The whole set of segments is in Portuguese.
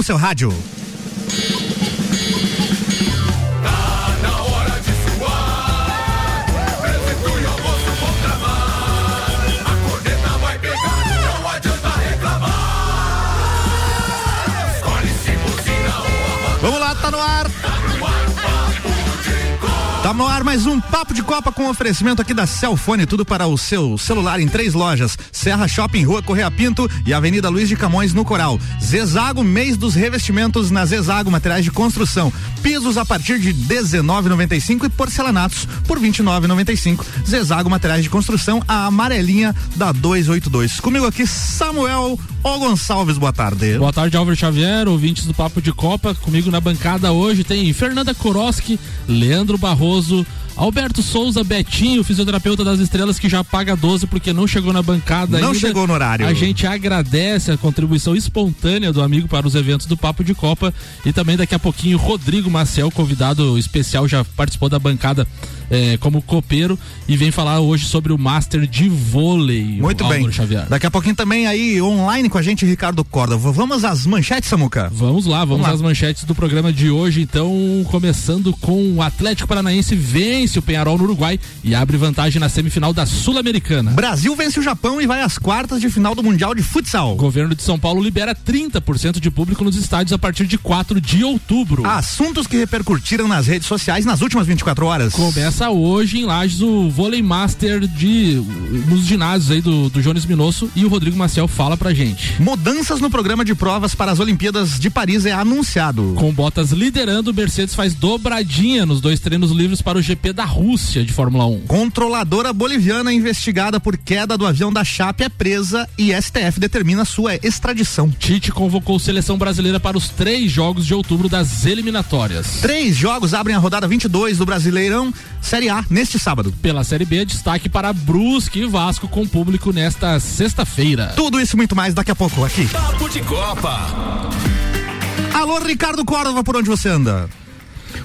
no seu rádio. Vamos lá, tá no ar. Tá no ar mais um Papo de Copa com oferecimento aqui da Celfone, tudo para o seu celular em três lojas: Serra Shopping, Rua Correia Pinto e Avenida Luiz de Camões no Coral. Zezago, mês dos revestimentos na Zezago, materiais de construção. Pisos a partir de 19,95 e porcelanatos por 29,95. Zezago, materiais de construção, a amarelinha da 282. Comigo aqui, Samuel O Gonçalves, boa tarde. Boa tarde, Álvaro Xavier, ouvintes do Papo de Copa. Comigo na bancada hoje tem Fernanda Koroski, Leandro Barroso, Alberto Souza, Betinho, fisioterapeuta das estrelas, que já paga 12 porque não chegou na bancada Não ainda. chegou no horário. A gente agradece a contribuição espontânea do amigo para os eventos do Papo de Copa e também daqui a pouquinho Rodrigo Maciel, convidado especial, já participou da bancada eh, como copeiro e vem falar hoje sobre o Master de vôlei. Muito bem. Xavier. Daqui a pouquinho também aí online com a gente, Ricardo Corda. Vamos às manchetes, Samuca? Vamos lá, vamos, Vamos lá. às manchetes do programa de hoje. Então, começando com o Atlético Paranaense vence o Penharol no Uruguai e abre vantagem na semifinal da Sul-Americana. Brasil vence o Japão e vai às quartas de final do Mundial de Futsal. O governo de São Paulo libera 30% de público nos estádios a partir de 4 de outubro. Assuntos que repercutiram nas redes sociais nas últimas 24 horas. Começa hoje em Lages o vôlei master de nos ginásios aí do, do Jones Minosso e o Rodrigo Maciel fala pra gente. Mudanças no programa de provas para as Olimpíadas de Paris é anunciado. Com Bottas liderando, o Mercedes faz dobradinha nos dois treinos livres para o GP da Rússia de Fórmula 1. Controladora boliviana investigada por queda do avião da Chape é presa e STF determina sua extradição. Tite convocou seleção brasileira para os três jogos de outubro das eliminatórias. Três jogos abrem a rodada 22 do Brasileirão Série A neste sábado. Pela Série B, destaque para Brusque e Vasco com público nesta sexta-feira. Tudo isso e muito mais daqui a pouco aqui. Papo de Copa. Alô, Ricardo Córdova, por onde você anda?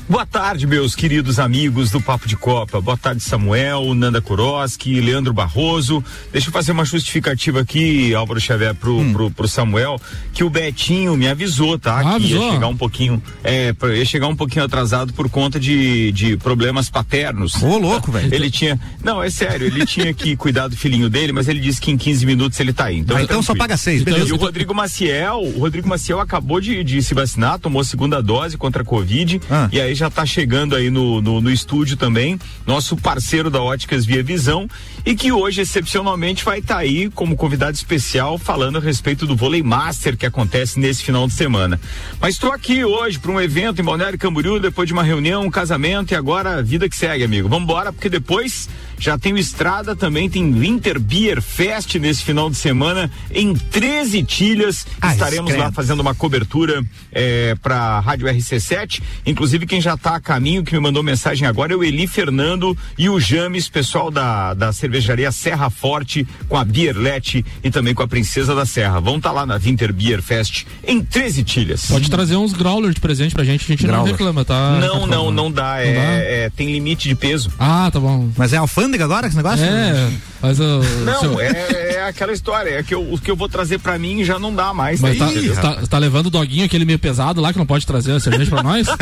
Boa tarde, meus queridos amigos do Papo de Copa. Boa tarde, Samuel, Nanda Kuroski, Leandro Barroso. Deixa eu fazer uma justificativa aqui, Álvaro Xavier, pro, pro, pro Samuel, que o Betinho me avisou, tá? Ah, que avisou? ia chegar um pouquinho, é, ia chegar um pouquinho atrasado por conta de, de problemas paternos. Ô, louco, velho. Ele tinha, não, é sério, ele tinha que cuidar do filhinho dele, mas ele disse que em 15 minutos ele tá aí. Então, Ah, tá então só paga seis, Então, beleza. E o Rodrigo Maciel, o Rodrigo Maciel acabou de, de se vacinar, tomou a segunda dose contra a Covid Ah. E aí já tá chegando aí no, no, no estúdio também, nosso parceiro da Óticas Via Visão e que hoje excepcionalmente vai estar aí como convidado especial falando a respeito do vôlei master que acontece nesse final de semana. Mas estou aqui hoje para um evento em Balneário Camboriú, depois de uma reunião, um casamento e agora a vida que segue, amigo. Vamos embora porque depois já tem o Estrada, também tem Winter Beer Fest nesse final de semana em 13 Tilhas. Ah, Estaremos lá credo. fazendo uma cobertura é, para Rádio RC7. Inclusive, quem já está a caminho, que me mandou mensagem agora, é o Eli Fernando e o James, pessoal da, da cervejaria Serra Forte, com a Bierlete e também com a Princesa da Serra. Vão estar lá na Winter Beer Fest em 13 Tilhas. Pode trazer uns growler de presente pra gente, a gente Growler. não reclama, tá? Não, tá não, não dá. É, dá? é, tem limite de peso. Ah, tá bom. Mas é alfândega agora esse negócio? É, mas o. Não, seu- é, é aquela história. É que eu, o que eu vou trazer pra mim já não dá mais. Mas tá, Aí, tá, tá levando o doguinho aquele meio pesado lá que não pode trazer a cerveja pra nós?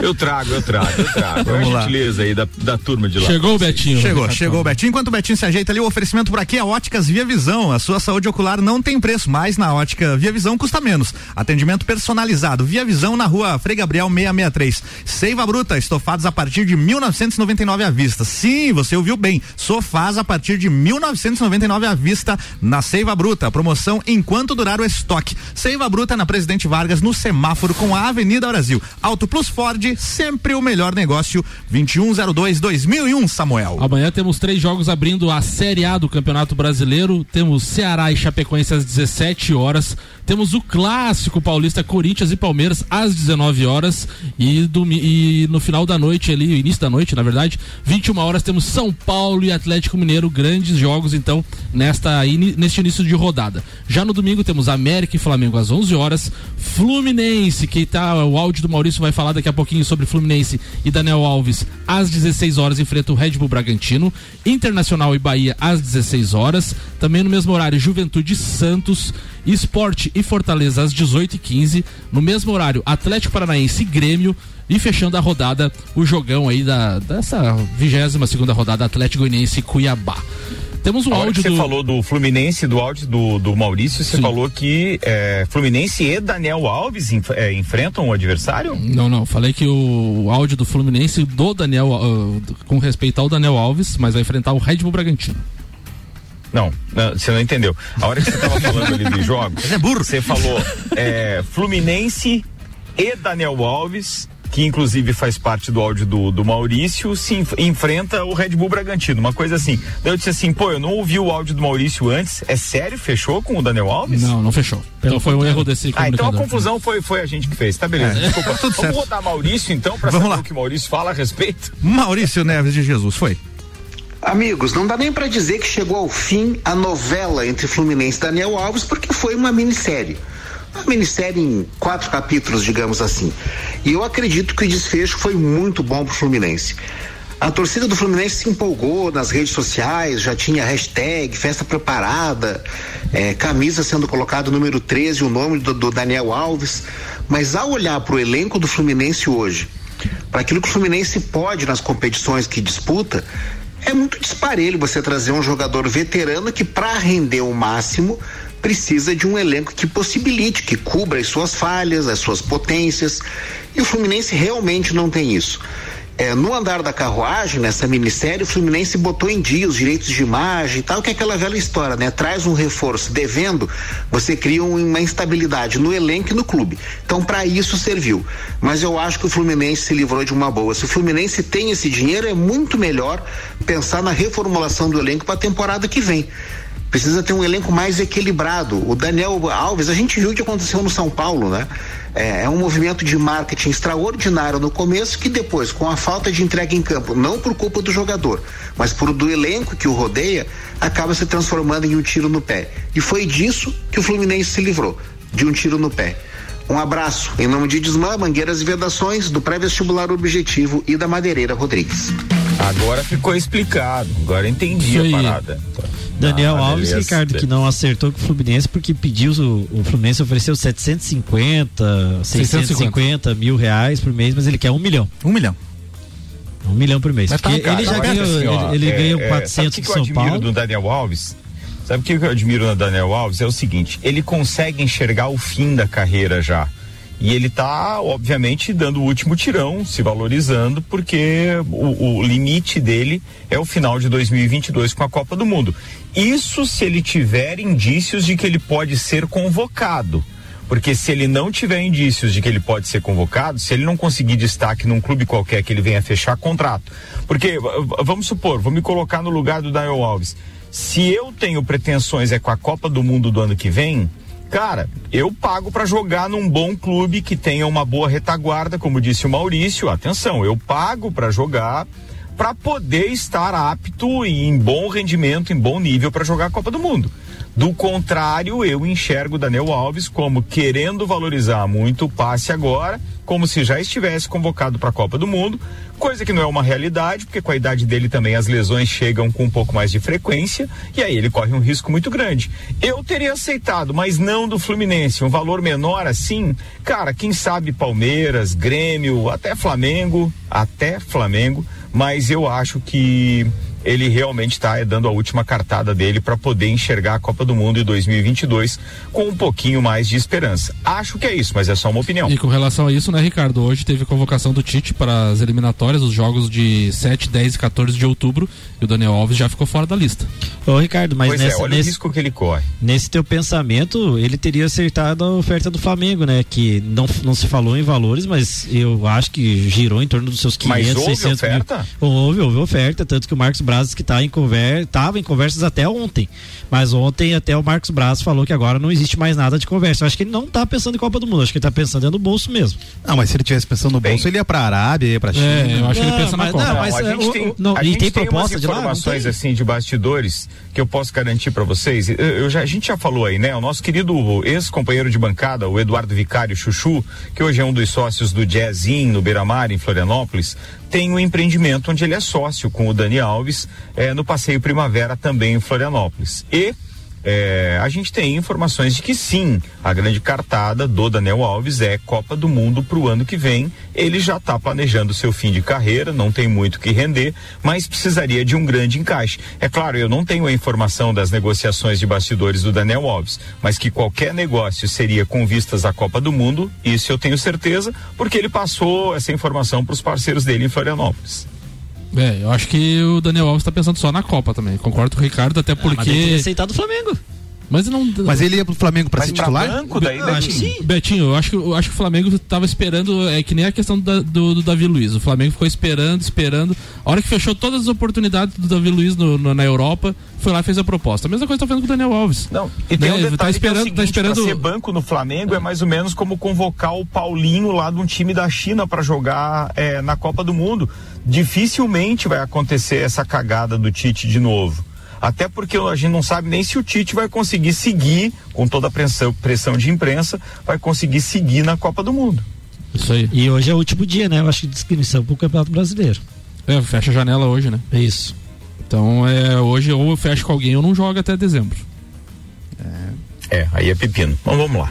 Eu trago, eu trago, eu trago. Vamos é a lá. gentileza aí da, da turma de lá. Chegou o Betinho. Chegou, Ricardo. chegou o Betinho. Enquanto o Betinho se ajeita ali, o oferecimento por aqui é Óticas Via Visão. A sua saúde ocular não tem preço, mas na Ótica Via Visão custa menos. Atendimento personalizado. Via Visão na rua Frei Gabriel 663. Seiva Bruta, estofados a partir de 1999 à vista. Sim, você ouviu bem. Sofás a partir de 1999 à vista na Seiva Bruta. Promoção enquanto durar o estoque. Seiva Bruta na Presidente Vargas no semáforo com a Avenida Brasil. Auto Plus Ford, sempre o melhor negócio. 2102-2001, Samuel. Amanhã temos três jogos abrindo a Série A do Campeonato Brasileiro. Temos Ceará e Chapecoense às 17 horas. Temos o clássico paulista Corinthians e Palmeiras às 19 horas. E, domi- e no final da noite, ali, início da noite, na verdade, 21 horas, temos São Paulo e Atlético Mineiro. Grandes jogos então nesta neste início de rodada. Já no domingo temos América e Flamengo às 11 horas, Fluminense, que tá o áudio do Maurício vai falar daqui a pouquinho sobre Fluminense e Daniel Alves às 16 horas enfrenta o Red Bull Bragantino, Internacional e Bahia às 16 horas, também no mesmo horário Juventude Santos, Esporte e Fortaleza às 18h15, no mesmo horário Atlético Paranaense e Grêmio e fechando a rodada, o jogão aí da, dessa 22 segunda rodada Atlético Goianiense e Cuiabá. Temos um áudio você do... falou do Fluminense, do áudio do, do Maurício, você Sim. falou que é, Fluminense e Daniel Alves enf é, enfrentam o adversário? Não, não, falei que o áudio do Fluminense do Daniel, uh, com respeito ao Daniel Alves, mas vai enfrentar o Red Bull Bragantino. Não, não, você não entendeu. A hora que você estava falando ali dos jogos, é burro. você falou é, Fluminense e Daniel Alves que inclusive faz parte do áudio do, do Maurício, se enf enfrenta o Red Bull Bragantino, uma coisa assim. Daí eu disse assim, pô, eu não ouvi o áudio do Maurício antes, é sério? Fechou com o Daniel Alves? Não, não fechou. Então foi um erro desse Ah, então a confusão foi, foi a gente que fez, tá beleza, é. desculpa. Tudo Vamos certo. rodar Maurício então, pra Vamos saber lá. o que o Maurício fala a respeito? Maurício Neves de Jesus, foi. Amigos, não dá nem para dizer que chegou ao fim a novela entre Fluminense e Daniel Alves, porque foi uma minissérie uma minissérie em quatro capítulos, digamos assim. E eu acredito que o desfecho foi muito bom para o Fluminense. A torcida do Fluminense se empolgou nas redes sociais, já tinha hashtag, festa preparada, é, camisa sendo colocada número 13, o nome do, do Daniel Alves. Mas ao olhar para o elenco do Fluminense hoje, para aquilo que o Fluminense pode nas competições que disputa, é muito disparelho você trazer um jogador veterano que, para render o máximo, precisa de um elenco que possibilite, que cubra as suas falhas, as suas potências. E o Fluminense realmente não tem isso. É, no andar da carruagem, nessa minissérie, o Fluminense botou em dia os direitos de imagem e tal, que é aquela velha história, né? Traz um reforço devendo, você cria uma instabilidade no elenco e no clube. Então, para isso serviu. Mas eu acho que o Fluminense se livrou de uma boa. Se o Fluminense tem esse dinheiro, é muito melhor pensar na reformulação do elenco para a temporada que vem precisa ter um elenco mais equilibrado. O Daniel Alves, a gente viu o que aconteceu no São Paulo, né? É, é, um movimento de marketing extraordinário no começo que depois, com a falta de entrega em campo, não por culpa do jogador, mas por do elenco que o rodeia, acaba se transformando em um tiro no pé. E foi disso que o Fluminense se livrou, de um tiro no pé. Um abraço em nome de Desmã, Mangueiras e Vedações, do pré-vestibular Objetivo e da Madeireira Rodrigues. Agora ficou explicado, agora entendi a parada. Daniel ah, Alves, beleza. Ricardo, que não acertou com o Fluminense porque pediu, o, o Fluminense ofereceu 750, 650, 650 mil reais por mês, mas ele quer um milhão. Um milhão. Um milhão por mês. Mas tá, ele já ganhou, assim, ó, ele, ele é, ganhou 400 é, de São Paulo. Sabe o que eu admiro do Daniel Alves? Sabe o que eu admiro no Daniel Alves? É o seguinte, ele consegue enxergar o fim da carreira já. E ele está, obviamente, dando o último tirão, se valorizando, porque o, o, limite dele é o final de 2022 com a Copa do Mundo. Isso se ele tiver indícios de que ele pode ser convocado. Porque se ele não tiver indícios de que ele pode ser convocado, se ele não conseguir destaque num clube qualquer que ele venha fechar contrato. Porque, vamos supor, vou me colocar no lugar do Daniel Alves. Se eu tenho pretensões é com a Copa do Mundo do ano que vem, Cara, eu pago para jogar num bom clube que tenha uma boa retaguarda, como disse o Maurício. Atenção, eu pago para jogar para poder estar apto e em bom rendimento, em bom nível para jogar a Copa do Mundo. Do contrário, eu enxergo Daniel Alves como querendo valorizar muito o passe agora, como se já estivesse convocado para a Copa do Mundo, coisa que não é uma realidade, porque com a idade dele também as lesões chegam com um pouco mais de frequência e aí ele corre um risco muito grande. Eu teria aceitado, mas não do Fluminense, um valor menor assim, cara, quem sabe Palmeiras, Grêmio, até Flamengo, até Flamengo, mas eu acho que ele realmente está dando a última cartada dele para poder enxergar a Copa do Mundo em 2022 com um pouquinho mais de esperança. Acho que é isso, mas é só uma opinião. E com relação a isso, né, Ricardo? Hoje teve convocação do Tite para as eliminatórias, os jogos de 7, 10 e 14 de outubro, e o Daniel Alves já ficou fora da lista. Ô, Ricardo, mas pois é, nessa, é, olha nesse, o risco que ele corre. Nesse teu pensamento, ele teria acertado a oferta do Flamengo, né? Que não, não se falou em valores, mas eu acho que girou em torno dos seus 500, mas houve 600 oferta? Mil. Houve, houve oferta, tanto que o Marcos Braz Braz que tá em conver, tava em conversas até ontem. Mas ontem até o Marcos Braz falou que agora não existe mais nada de conversa. Eu acho que ele não está pensando em Copa do Mundo, acho que ele está pensando no bolso mesmo. Não, mas se ele tivesse pensando no bolso, Bem, ele ia pra Arábia, ia pra China. É, eu acho não, que ele pensa mas, na Copa. Não, mas, a é, gente tem, não, a gente tem, tem proposta de informações lá, assim de bastidores que eu posso garantir para vocês. Eu, eu já, a gente já falou aí, né? O nosso querido ex-companheiro de bancada, o Eduardo Vicário Chuchu, que hoje é um dos sócios do Jazzin no Beira-Mar, em Florianópolis, tem um empreendimento onde ele é sócio com o Dani Alves é, no Passeio Primavera também em Florianópolis. E é, a gente tem informações de que sim, a grande cartada do Daniel Alves é Copa do Mundo para o ano que vem. Ele já está planejando seu fim de carreira, não tem muito que render, mas precisaria de um grande encaixe. É claro, eu não tenho a informação das negociações de bastidores do Daniel Alves, mas que qualquer negócio seria com vistas à Copa do Mundo, isso eu tenho certeza, porque ele passou essa informação para os parceiros dele em Florianópolis. É, eu acho que o Daniel Alves tá pensando só na Copa também. Concordo com o Ricardo, até porque. Ah, mas ele aceitado o Flamengo. Mas não. Mas ele ia pro Flamengo pra mas ser titular? Banco daí, Betinho. Acho que sim. Betinho, eu acho que, eu acho que o Flamengo tava esperando, é que nem a questão do, do, do, Davi Luiz. O Flamengo ficou esperando, esperando. A hora que fechou todas as oportunidades do Davi Luiz no, no, na Europa, foi lá e fez a proposta. A mesma coisa tá fazendo com o Daniel Alves. Não, e tem né? um detalhe tá esperando, é o seguinte, tá esperando... ser banco no Flamengo é mais ou menos como convocar o Paulinho lá de um time da China para jogar é, na Copa do Mundo. Dificilmente vai acontecer essa cagada do Tite de novo. Até porque a gente não sabe nem se o Tite vai conseguir seguir, com toda a pressão, pressão de imprensa, vai conseguir seguir na Copa do Mundo. Isso aí. E hoje é o último dia, né? Eu acho que de inscrição para o Campeonato Brasileiro. É, fecha a janela hoje, né? É isso. Então, é, hoje ou eu fecho com alguém ou não joga até dezembro. É, é aí é pepino. Então vamos lá.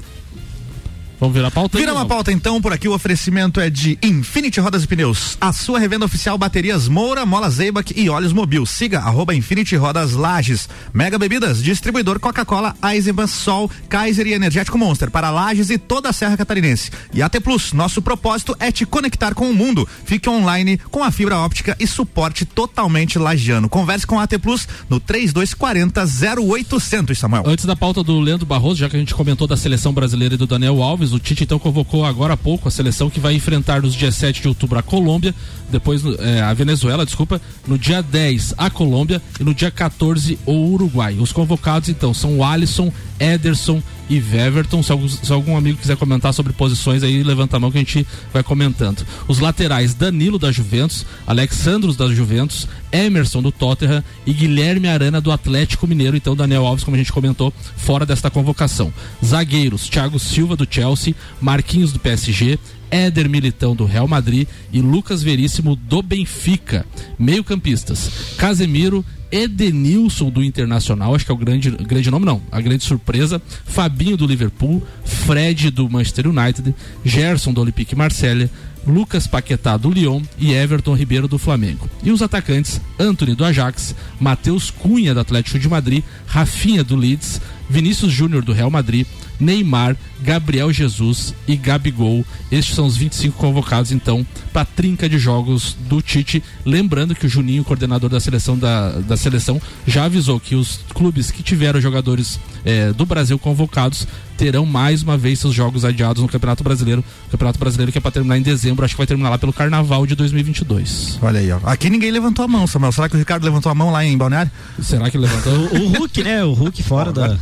Vamos virar a pauta? Vira uma pauta então, por aqui o oferecimento é de Infinity Rodas e Pneus, a sua revenda oficial baterias Moura, Mola Zeibach e óleos Mobil. Siga arroba Infinity Rodas Lages. Mega Bebidas, distribuidor Coca-Cola, Eisenbahn, Sol, Kaiser e Energético Monster para Lages e toda a Serra Catarinense. E AT Plus, nosso propósito é te conectar com o mundo. Fique online com a fibra óptica e suporte totalmente lagiano. Converse com a AT Plus no 3240 0800, Samuel. Antes da pauta do Leandro Barroso, já que a gente comentou da seleção brasileira e do Daniel Alves, o Tite então convocou agora há pouco a seleção que vai enfrentar nos dias 7 de outubro a Colômbia, depois é, a Venezuela, desculpa, no dia 10 a Colômbia e no dia 14 o Uruguai. Os convocados então são o Alisson, Ederson e Weverton. Se algum, se algum, amigo quiser comentar sobre posições aí, levanta a mão que a gente vai comentando. Os laterais, Danilo da Juventus, Alexandros da Juventus, Emerson do Tottenham e Guilherme Arana do Atlético Mineiro. Então, Daniel Alves, como a gente comentou, fora desta convocação. Zagueiros, Thiago Silva do Chelsea, Marquinhos do PSG, Éder Militão do Real Madrid e Lucas Veríssimo do Benfica. Meio-campistas: Casemiro, Edenilson do Internacional, acho que é o grande, grande nome, não, a grande surpresa. Fabinho do Liverpool, Fred do Manchester United, Gerson do Olympique Marseille, Lucas Paquetá do Lyon e Everton Ribeiro do Flamengo. E os atacantes: Anthony do Ajax, Matheus Cunha do Atlético de Madrid, Rafinha do Leeds, Vinícius Júnior do Real Madrid, Neymar, Gabriel Jesus e Gabigol. Estes são os 25 convocados, então, para a trinca de jogos do Tite. Lembrando que o Juninho, coordenador da seleção, da, da seleção, já avisou que os clubes que tiveram jogadores eh, do Brasil convocados terão mais uma vez seus jogos adiados no Campeonato Brasileiro. Campeonato Brasileiro que é para terminar em dezembro, acho que vai terminar lá pelo Carnaval de 2022. Olha aí, ó. Aqui ninguém levantou a mão, Samuel. Será que o Ricardo levantou a mão lá em Balneário? Será que levantou? o, o Hulk, né? O Hulk fora da.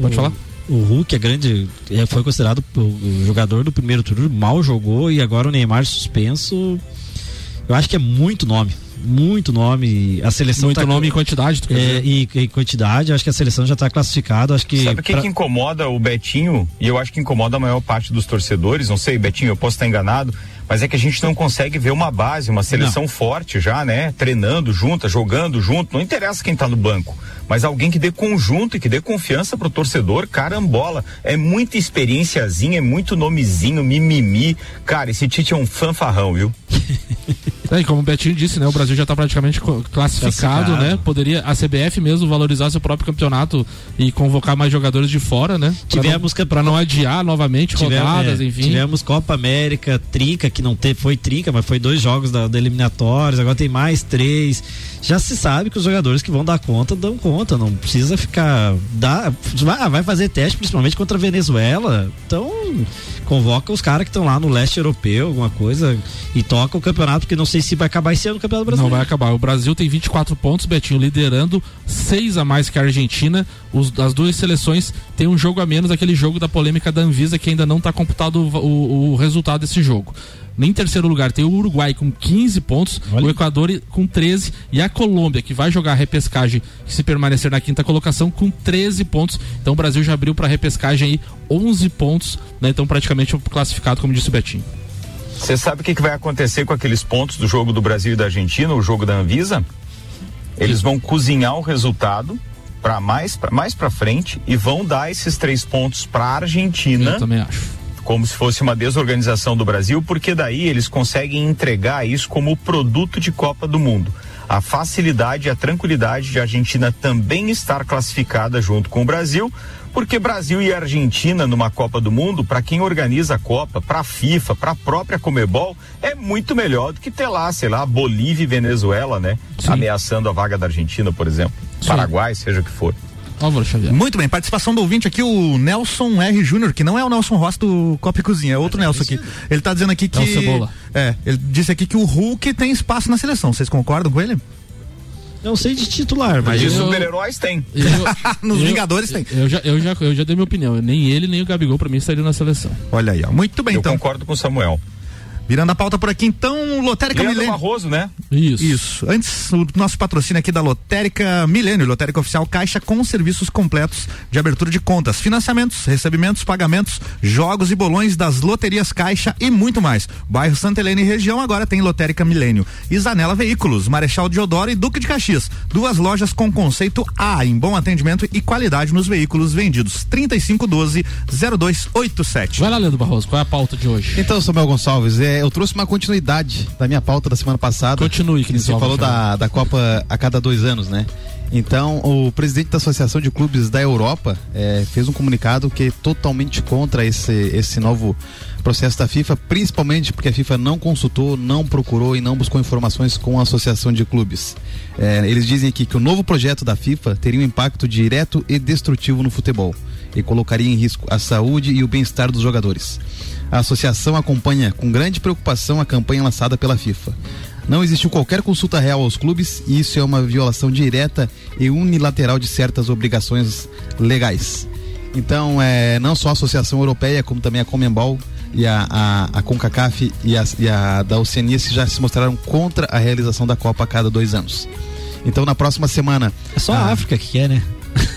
Pode o... falar? O Hulk é grande, é, foi considerado o jogador do primeiro turno, mal jogou e agora o Neymar suspenso. Eu acho que é muito nome. Muito nome. A seleção muito tá, nome e quantidade, tu é, e, e, quantidade, acho que a seleção já está classificada. Acho que. Sabe o pra... que incomoda o Betinho? E eu acho que incomoda a maior parte dos torcedores. Não sei, Betinho, eu posso estar enganado mas é que a gente não consegue ver uma base, uma seleção não. forte já, né? Treinando junta, jogando junto, não interessa quem tá no banco, mas alguém que dê conjunto e que dê confiança pro torcedor, carambola, é muita experienciazinha, é muito nomezinho, mimimi, cara, esse Tite é um fanfarrão, viu? É, e como o Betinho disse, né, o Brasil já está praticamente classificado, classificado, né? Poderia a CBF mesmo valorizar seu próprio campeonato e convocar mais jogadores de fora, né? Tivemos para não, não, adiar novamente tivemos, rodadas, é, enfim. Tivemos Copa América, trinca que não teve, foi trinca, mas foi dois jogos da, da eliminatórios, agora tem mais três. Já se sabe que os jogadores que vão dar conta dão conta, não precisa ficar dá, vai fazer teste principalmente contra a Venezuela. Então, convoca os caras que estão lá no leste europeu, alguma coisa, e toca o campeonato, porque não sei se vai acabar esse ano o Campeonato Brasileiro. Não vai acabar. O Brasil tem 24 pontos, Betinho, liderando, seis a mais que a Argentina. Os, as duas seleções têm um jogo a menos, aquele jogo da polêmica da Anvisa, que ainda não está computado o, o, o resultado desse jogo. Em terceiro lugar tem o Uruguai com 15 pontos, Olha. o Equador com 13 e a Colômbia, que vai jogar a repescagem se permanecer na quinta colocação, com 13 pontos. Então o Brasil já abriu para a repescagem aí 11 pontos, né? então praticamente classificado, como disse o Betinho. Você sabe o que, que vai acontecer com aqueles pontos do jogo do Brasil e da Argentina, o jogo da Anvisa? Eles vão cozinhar o resultado para mais para mais para frente e vão dar esses três pontos para a Argentina. Eu também acho como se fosse uma desorganização do Brasil, porque daí eles conseguem entregar isso como produto de Copa do Mundo. A facilidade e a tranquilidade de a Argentina também estar classificada junto com o Brasil, porque Brasil e Argentina numa Copa do Mundo, para quem organiza a Copa, para a FIFA, para a própria Comebol, é muito melhor do que ter lá, sei lá, Bolívia e Venezuela, né? Sim. Ameaçando a vaga da Argentina, por exemplo. Sim. Paraguai, seja o que for. Álvaro Xavier. Muito bem, participação do ouvinte aqui, o Nelson R. Júnior, que não é o Nelson Ross do Copa e Cozinha, é outro Nelson aqui. Ele tá dizendo aqui que. Cebola. É, ele disse aqui que o Hulk tem espaço na seleção. Vocês concordam com ele? Não sei de titular, mas. De super-heróis tem. Eu, Nos eu, Vingadores tem. Eu já, eu, já, eu já dei minha opinião. Nem ele, nem o Gabigol, pra mim, estariam na seleção. Olha aí, ó. Muito bem, eu então. Eu concordo com o Samuel. Virando a pauta por aqui, então, Lotérica Leandro Milênio. Barroso, né? Isso. Isso. Antes, o nosso patrocínio aqui da Lotérica Milênio, Lotérica Oficial Caixa com serviços completos de abertura de contas, financiamentos, recebimentos, pagamentos, jogos e bolões das loterias Caixa e muito mais. Bairro Santa Helena e região agora tem Lotérica Milênio. Isanela Veículos, Marechal Deodoro e Duque de Caxias. Duas lojas com conceito A em bom atendimento e qualidade nos veículos vendidos. 3512 0287. Vai lá, Leandro Barroso, qual é a pauta de hoje? Então, Samuel Gonçalves, é é, eu trouxe uma continuidade da minha pauta da semana passada. Continue, que Você falou da, da Copa a cada dois anos, né? Então, o presidente da Associação de Clubes da Europa é, fez um comunicado que é totalmente contra esse, esse novo processo da FIFA, principalmente porque a FIFA não consultou, não procurou e não buscou informações com a Associação de Clubes. É, eles dizem aqui que o novo projeto da FIFA teria um impacto direto e destrutivo no futebol e colocaria em risco a saúde e o bem-estar dos jogadores. A associação acompanha com grande preocupação a campanha lançada pela FIFA. Não existiu qualquer consulta real aos clubes e isso é uma violação direta e unilateral de certas obrigações legais. Então, é, não só a Associação Europeia, como também a Comembol e a, a, a CONCACAF e a, e a da Oceania já se mostraram contra a realização da Copa a cada dois anos. Então, na próxima semana. É só a, a África que quer, né?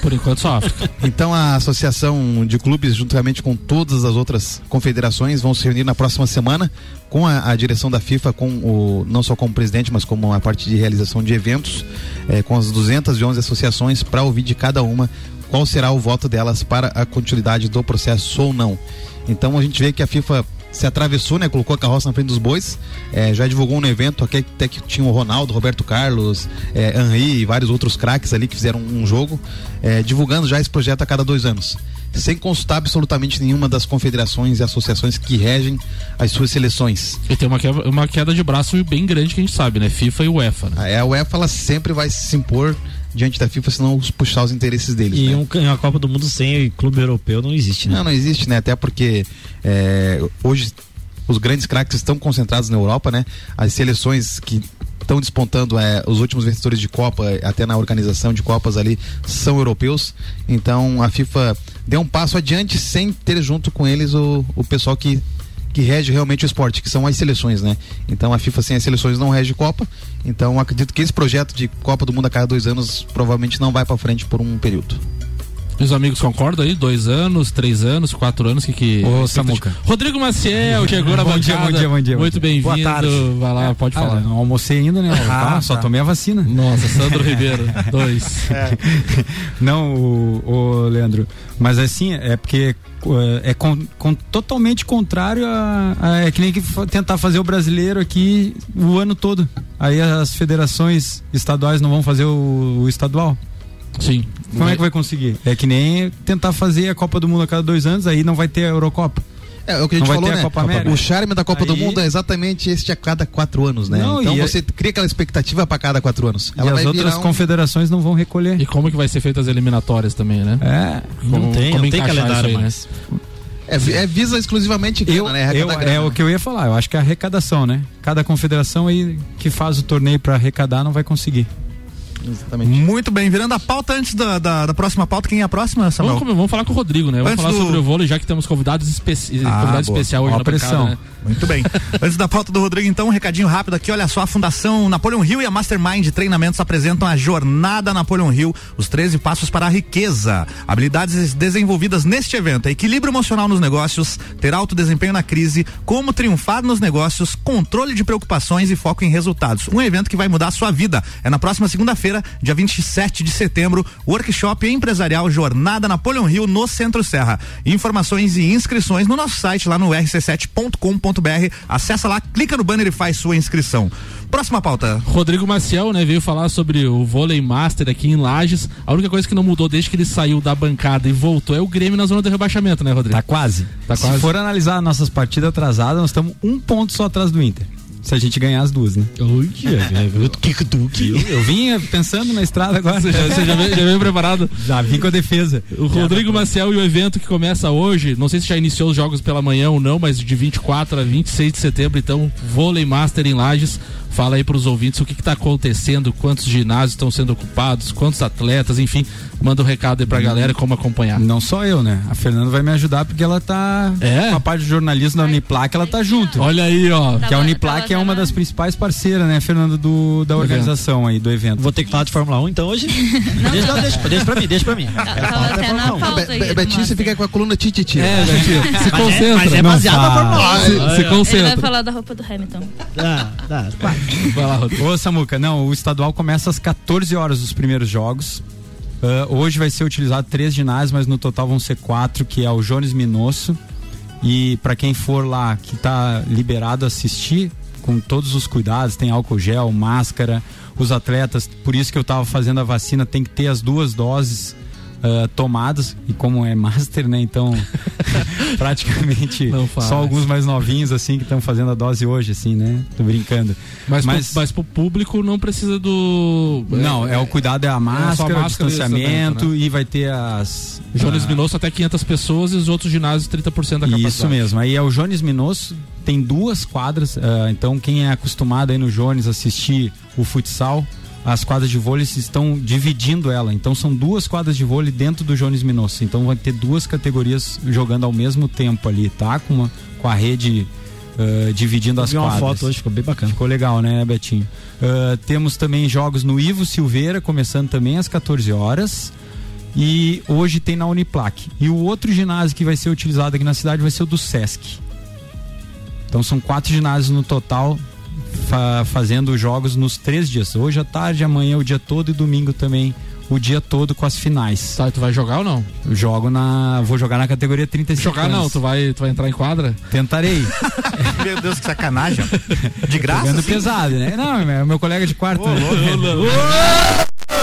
Por enquanto só África. Então a associação de clubes, juntamente com todas as outras confederações, vão se reunir na próxima semana com a, a direção da FIFA, com o não só como presidente, mas como a parte de realização de eventos, eh, com as 211 associações, para ouvir de cada uma qual será o voto delas para a continuidade do processo ou não. Então a gente vê que a FIFA se atravessou, né? Colocou a carroça na frente dos bois. É, já divulgou no evento até que tinha o Ronaldo, Roberto Carlos, é, Henri e vários outros craques ali que fizeram um jogo, é, divulgando já esse projeto a cada dois anos. Sem consultar absolutamente nenhuma das confederações e associações que regem as suas seleções. E tem uma queda, uma queda de braço bem grande que a gente sabe, né? FIFA e UEFA. Né? É, a UEFA ela sempre vai se impor diante da FIFA, senão puxar os interesses deles. E né? um, uma Copa do Mundo sem clube europeu não existe, né? Não, não existe, né? Até porque é, hoje os grandes craques estão concentrados na Europa, né? As seleções que estão despontando é, os últimos vencedores de Copa, até na organização de Copas ali, são europeus. Então a FIFA deu um passo adiante sem ter junto com eles o, o pessoal que que rege realmente o esporte, que são as seleções, né? Então a FIFA sem as seleções não rege Copa. Então acredito que esse projeto de Copa do Mundo a cada dois anos provavelmente não vai para frente por um período. Os amigos concordam aí? Dois anos, três anos, quatro anos? que que Ô, Samuca. Rodrigo Maciel chegou na bom bancada. Dia, bom dia, bom dia. Muito bem-vindo. Boa tarde. Vai lá, pode ah, falar. Não almocei ainda, né? Ah, tá, só tá. tomei a vacina. Nossa, Sandro Ribeiro, dois. É. Não, o, o, Leandro, mas assim, é porque é com, com, totalmente contrário a, a, É que nem que tentar fazer o brasileiro aqui o ano todo. Aí as federações estaduais não vão fazer o, o estadual. Sim. Como vai... é que vai conseguir? É que nem tentar fazer a Copa do Mundo a cada dois anos, aí não vai ter a Eurocopa. É, é o que a gente falou, né? O charme da Copa aí... do Mundo é exatamente este a cada quatro anos, né? Não, então você cria aquela expectativa para cada quatro anos. Ela e as outras um... confederações não vão recolher. E como que vai ser feitas as eliminatórias também, né? É, como, não tem, não tem calendário aí, mais. Né? É, é visa exclusivamente Eu, grana, né? eu, Arrecadar é grana. o que eu ia falar, eu acho que é a arrecadação, né? Cada confederação aí que faz o torneio pra arrecadar não vai conseguir. Exatamente. Muito bem, virando a pauta antes da, da, da próxima pauta, quem é a próxima, Samuel? Vamos, vamos falar com o Rodrigo, né? Vamos Antes falar do- sobre o vôlei, já que temos convidados especi... Ah, convidado boa. especial hoje Ó a na bancada, pressão. né? Muito bem. Antes da pauta do Rodrigo, então, um recadinho rápido aqui. Olha só, a Fundação Napoleon Hill e a Mastermind de Treinamentos apresentam a Jornada Napoleon Hill, os 13 passos para a riqueza. Habilidades desenvolvidas neste evento: equilíbrio emocional nos negócios, ter alto desempenho na crise, como triunfar nos negócios, controle de preocupações e foco em resultados. Um evento que vai mudar a sua vida. É na próxima segunda-feira, dia 27 de setembro, workshop empresarial Jornada Napoleon Hill no Centro Serra. Informações e inscrições no nosso site lá no rc7.com.br. Acessa lá, clica no banner e faz sua inscrição. Próxima pauta. Rodrigo Maciel, né, veio falar sobre o vôlei master aqui em Lages. A única coisa que não mudou desde que ele saiu da bancada e voltou é o Grêmio na zona do rebaixamento, né, Rodrigo? Tá quase. Tá Se quase. for analisar nossas partidas atrasadas, nós estamos um ponto só atrás do Inter. Se a gente ganhar as duas, né? Eu, eu vinha pensando na estrada agora. Você já, você já veio, já veio preparado? Já vim com a defesa. O Rodrigo Maciel e o evento que começa hoje, não sei se já iniciou os jogos pela manhã ou não, mas de 24 a 26 de setembro, então, vôlei master em Lages. Fala aí para os ouvintes o que está acontecendo, quantos ginásios estão sendo ocupados, quantos atletas, enfim, manda um recado aí pra galera como acompanhar. Não só eu, né? A Fernanda vai me ajudar porque ela tá É? com a parte de jornalismo da Uniplac, ela tá junto. Olha aí, ó. Que a Tava- Uniplac é uma já das principais parceiras, né, Fernanda, do, da organização aí, do evento. Vou ter que falar de Fórmula 1 então hoje? deixa, não, deixa, deixa pra mim, deixa pra mim. Tá- Betinho, você fica com a coluna tititi. É, Betinho, se concentra. Mas é Não baseado na. Fórmula 1. Se, se Ele vai concentra. falar da roupa do Hamilton. Ah, tá, vai. Lá. Ô, Samuca, não, o estadual começa às 14 horas os primeiros jogos. Ah, hoje vai ser utilizado três ginásios, mas no total vão ser quatro, que é o Jones Minosso. E para quem for lá que tá liberado assistir, com todos os cuidados, tem álcool gel, máscara, os atletas, por isso que eu tava fazendo a vacina, tem que ter as duas doses ah, tomadas, e como é master, né, então praticamente só alguns mais novinhos assim que estão fazendo a dose hoje, assim, né, tô brincando. Mas, Mas- Pro, mas pro público não precisa do. Não, é, o cuidado é a máscara, o máscara e distanciamento distanciamento, e vai ter as. Jones ah, Minosso até 500 pessoas e os outros ginásios 30% da capacidade. Isso mesmo. Aí é o Jones Minosso, tem duas quadras, ah, então quem é acostumado aí no Jones assistir o futsal, as quadras de vôlei estão dividindo ela. Então são duas quadras de vôlei dentro do Jones Minosso. Então vai ter duas categorias jogando ao mesmo tempo ali, tá? Com, uma, com a rede ah, dividindo as Vi uma quadras. foto hoje, ficou bem bacana. Ficou legal, né, Betinho? Ah, temos também jogos no Ivo Silveira, começando também às 14 horas. E hoje tem na Uniplac. E o outro ginásio que vai ser utilizado aqui na cidade vai ser o do Sesc. Então são quatro ginásios no total fa- fazendo jogos nos três dias. Hoje à tarde, amanhã o dia todo e domingo também o dia todo com as finais. Tá, tu vai jogar ou não? Eu jogo na. Vou jogar na categoria 35 Jogar não, anos. tu vai, tu vai entrar em quadra? Tentarei. Meu Deus, que sacanagem. De graça? Jogando assim? pesado, né? Não, é meu colega de quarto. né?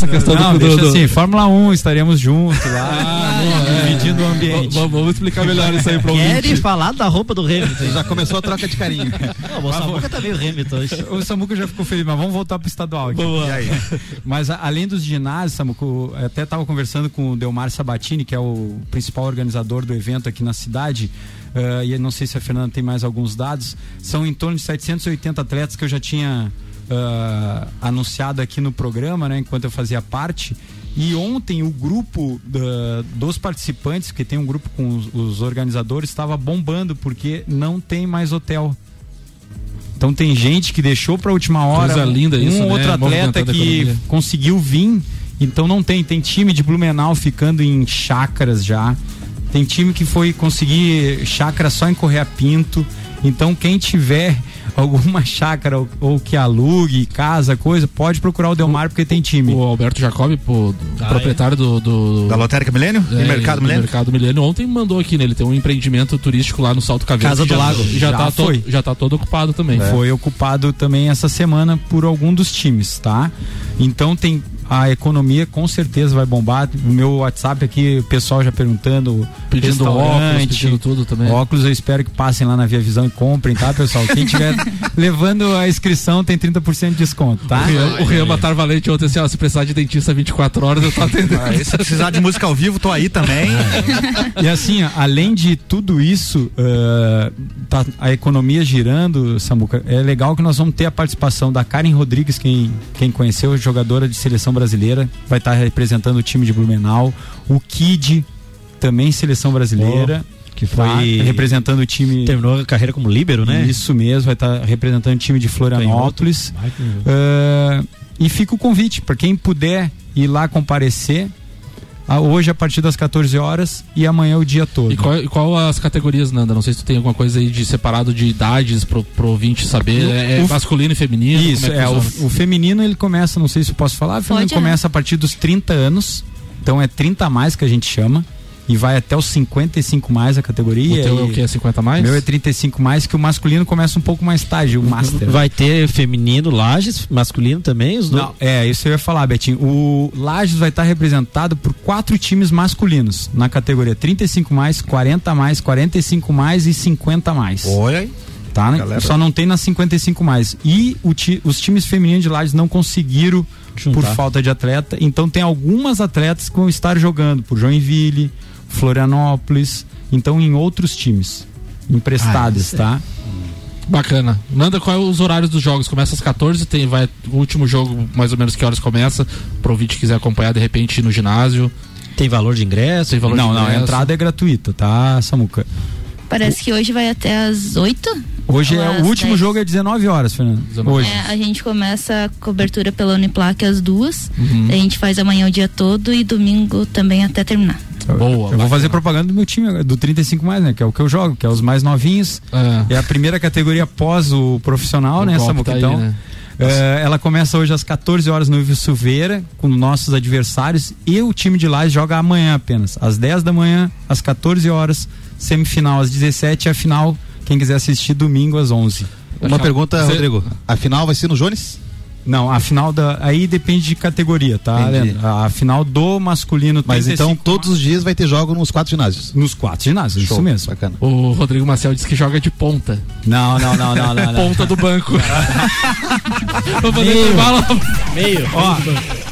Essa questão Não, do, deixa do- assim, Fórmula 1, estaremos juntos lá, Ah, é. dividindo o ambiente. V- Vamos explicar melhor isso aí pra Querem ouvinte. falar da roupa do Hamilton? Já começou a troca de carinho. Não, o Samuca tá meio Hamilton hoje. O Samuca já ficou feliz, mas vamos voltar pro estadual aqui. E aí? Mas a- além dos ginásios, Samuca, eu até estava conversando com o Delmar Sabatini, que é o principal organizador do evento aqui na cidade. eh, e não sei se a Fernanda tem mais alguns dados. São em torno de 780 atletas que eu já tinha ah, anunciado aqui no programa, né, enquanto eu fazia parte. E ontem o grupo da- dos participantes, que tem um grupo com os, os organizadores, estava bombando porque não tem mais hotel. Então tem gente que deixou para última hora. Coisa linda um isso, né? outro atleta que conseguiu vir. Então não tem. Tem time de Blumenau ficando em chácaras já. Tem time que foi conseguir chácara só em Correia Pinto. Então quem tiver alguma chácara ou, ou que alugue, casa, coisa, pode procurar o Delmar porque tem time. O Alberto Jacobi, pô, Ah, proprietário do, do- Da Lotérica Milênio? é, do Mercado do Milênio? Mercado Milênio. Ontem mandou aqui, né? Ele tem um empreendimento turístico lá no Salto Caveiro. Casa do já- Lago. Já, Já tá foi. todo, já tá todo ocupado também. Foi ocupado também essa semana por algum dos times, tá? Então tem a economia com certeza vai bombar. O meu WhatsApp aqui, o pessoal já perguntando. Pedindo óculos, pedindo tudo também. Óculos, eu espero que passem lá na Via Visão e comprem, tá, pessoal? Quem tiver levando a inscrição tem 30% de desconto, tá? O Rian, o Rian Matar Valente ontem assim, ó, se precisar de dentista 24 horas, eu tô atendendo. Aí, se precisar de música ao vivo, tô aí também. E assim, ó, além de tudo isso, ah, tá a economia girando, Samuca, é legal que nós vamos ter a participação da Karen Rodrigues, quem, quem conheceu, jogadora de seleção brasileira, vai estar representando o time de Blumenau, o Kid, também seleção brasileira. Que tá foi. representando o time. Terminou a carreira como líbero, né? Isso mesmo, vai estar representando o time de Florianópolis. Ah, e fica o convite para quem puder ir lá comparecer. Ah, Hoje a partir das 14 horas e amanhã o dia todo. E qual, e qual as categorias, Nanda? Não sei se tu tem alguma coisa aí de separado de idades pro, pro ouvinte saber. É, é O- masculino e feminino? Isso, Como é, que o, o feminino ele começa, não sei se eu posso falar, o feminino Pode, né? começa a partir dos 30 anos, então é 30 a mais que a gente chama, e vai até os 55 mais a O categoria. teu é o que? É 50 mais? Meu é 35 mais, que o masculino começa um pouco mais tarde, o master. Vai ter feminino, Lages, masculino também, os dois. Não, é, isso eu ia falar, Betinho. O Lages vai estar representado por quatro times masculinos na categoria 35 mais, 40 mais, 45 mais e 50 mais. Olha aí. Tá, né? Só não tem nas 55 mais. E o ti- os times femininos de Lages não conseguiram Juntar. por falta de atleta. Então tem algumas atletas que vão estar jogando por Joinville, Florianópolis, então em outros times emprestados, Ah, tá? Bacana. Nanda, qual é os horários dos jogos? Começa às 14, tem, vai, o último jogo, mais ou menos que horas começa? Pro ouvinte que quiser acompanhar, de repente, ir no ginásio. Tem valor de ingresso? Tem valor Não, de não, a ingresso. entrada é gratuita, tá, Samuca? Parece que hoje vai até as 8. Hoje é o último 10. jogo é 19 horas, Fernando. 19. Hoje. É, a gente começa a cobertura pela Uniplac às duas. Uhum. A gente faz amanhã o dia todo e domingo também até terminar. Boa, Eu vou bacana. fazer propaganda do meu time, do 35 mais, né? Que é o que eu jogo, que é os mais novinhos. É. É a primeira categoria após o profissional, O né, Samuca? tá aí, então, né? é, ela começa hoje às 14 horas no Ivo Silveira, com nossos adversários, e o time de lá joga amanhã apenas, às 10 da manhã, às 14 horas, semifinal às 17 e a final, quem quiser assistir, domingo às 11. Uma pergunta, Você- Rodrigo. A final vai ser no Jones? Não, a final da. Aí depende de categoria, tá, Entendi. Leandro? A final do masculino Mas 35 então todos os dias vai ter jogo nos quatro ginásios. Nos quatro ginásios, Show. isso mesmo. Bacana. O Rodrigo Marcel disse que joga de ponta. Não, não, não, não, não. não. Ponta do banco. Vou fazer intervalo. Meio. Ó,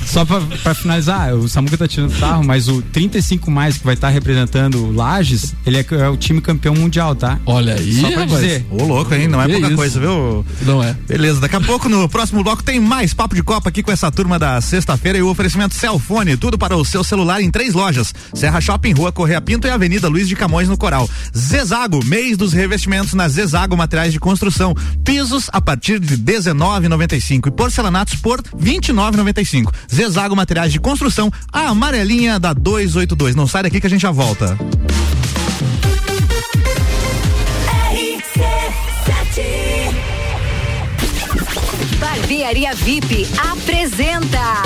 só pra, pra finalizar, o Samuca tá tirando sarro, mas o 35 mais que vai estar representando o Lages, ele é, é o time campeão mundial, tá? Olha aí, Só pra rapaz. dizer. Ô, louco, hein? Não é Que pouca isso. coisa, viu? Não é. Beleza, daqui a pouco no próximo bloco tem mais Papo de Copa aqui com essa turma da sexta-feira e o oferecimento Celfone, tudo para o seu celular em três lojas: Serra Shopping, Rua Correia Pinto e Avenida Luiz de Camões no Coral. Zezago, mês dos revestimentos na Zezago Materiais de Construção. Pisos a partir de 19,95 e porcelanatos por 29,95. Zezago Materiais de Construção, a amarelinha da 282. Não sai daqui que a gente já volta. Barbearia VIP apresenta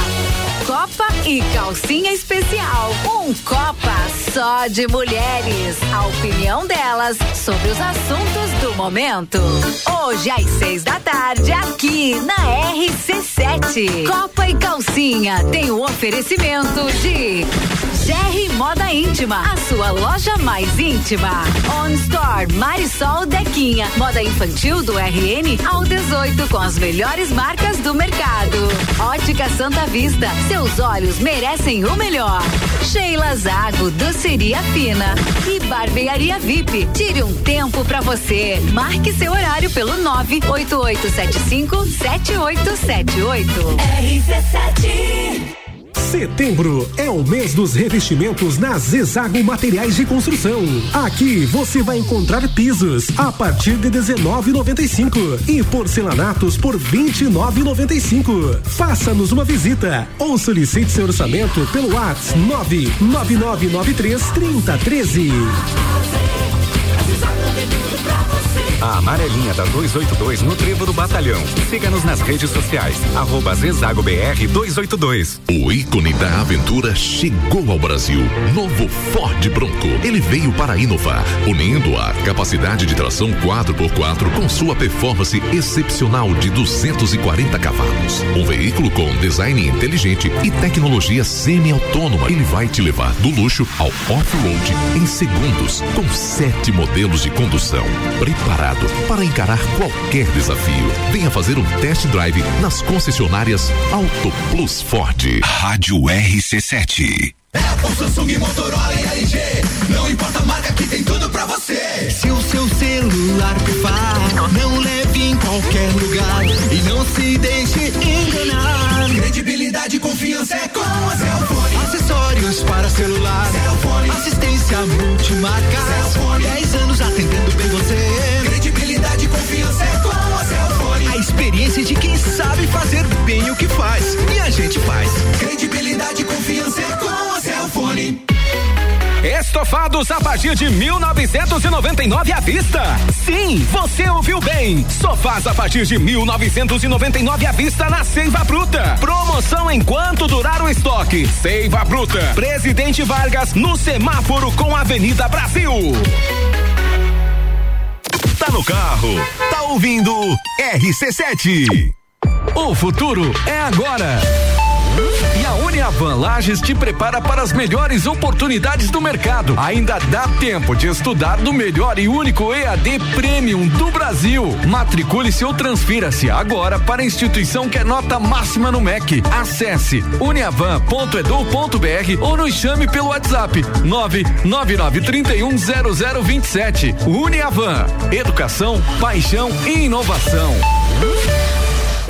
Copa e Calcinha Especial. Um Copa só de mulheres. A opinião delas sobre os assuntos do momento. Hoje às seis da tarde, aqui na RC7. Copa e Calcinha tem o oferecimento de GR Moda Íntima, a sua loja mais íntima. On Store Marisol Dequinha, moda infantil do RN ao 18 com as melhores marcas do mercado. Ótica Santa Vista, seus olhos merecem o melhor. Sheila Zago, doceria fina e barbearia VIP. Tire um tempo pra você. Marque seu horário pelo 98875 7878. RC7 Setembro é o mês dos revestimentos na Zezago Materiais de Construção. Aqui você vai encontrar pisos a partir de 19,95 e porcelanatos por 29,95. Faça-nos uma visita ou solicite seu orçamento pelo WhatsApp 99993 3013. A a amarelinha da 282 no Trevo do Batalhão. Siga-nos nas redes sociais. Arroba Zezago BR 282. O ícone da aventura chegou ao Brasil. Novo Ford Bronco. Ele veio para inovar, unindo a capacidade de tração 4x4 com sua performance excepcional de 240 cavalos. Um veículo com design inteligente e tecnologia semi-autônoma. Ele vai te levar do luxo ao off-road em segundos, com sete modelos de condução. Preparado para encarar qualquer desafio. Venha fazer um test drive nas concessionárias Auto Plus Ford. Rádio RC7. Apple, Samsung, Motorola e LG. Não importa a marca que tem tudo pra você. Se o seu celular pifar, não leve em qualquer lugar e não se deixe enganar. Credibilidade e confiança é com a Cellfone. Acessórios para celular. Cellfone. Assistência multimarca. Cellfone. 10 anos atendendo bem você. Confiança é com a Cellfone. A experiência de quem sabe fazer bem o que faz. E a gente faz. Credibilidade e confiança é com a Cellfone. Estofados a partir de 1999 à vista. Sim, você ouviu bem. Sofás a partir de 1999 à vista na Seiva Bruta. Promoção enquanto durar o estoque. Seiva Bruta. Presidente Vargas no semáforo com a Avenida Brasil. Tá no carro, tá ouvindo RC7. O futuro é agora. Uniavan Lages te prepara para as melhores oportunidades do mercado. Ainda dá tempo de estudar no melhor e único EAD Premium do Brasil. Matricule-se ou transfira-se agora para a instituição que é nota máxima no MEC. Acesse uniavan.edu.br ou nos chame pelo WhatsApp 999310027. Uniavan, educação, paixão e inovação.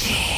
Yeah.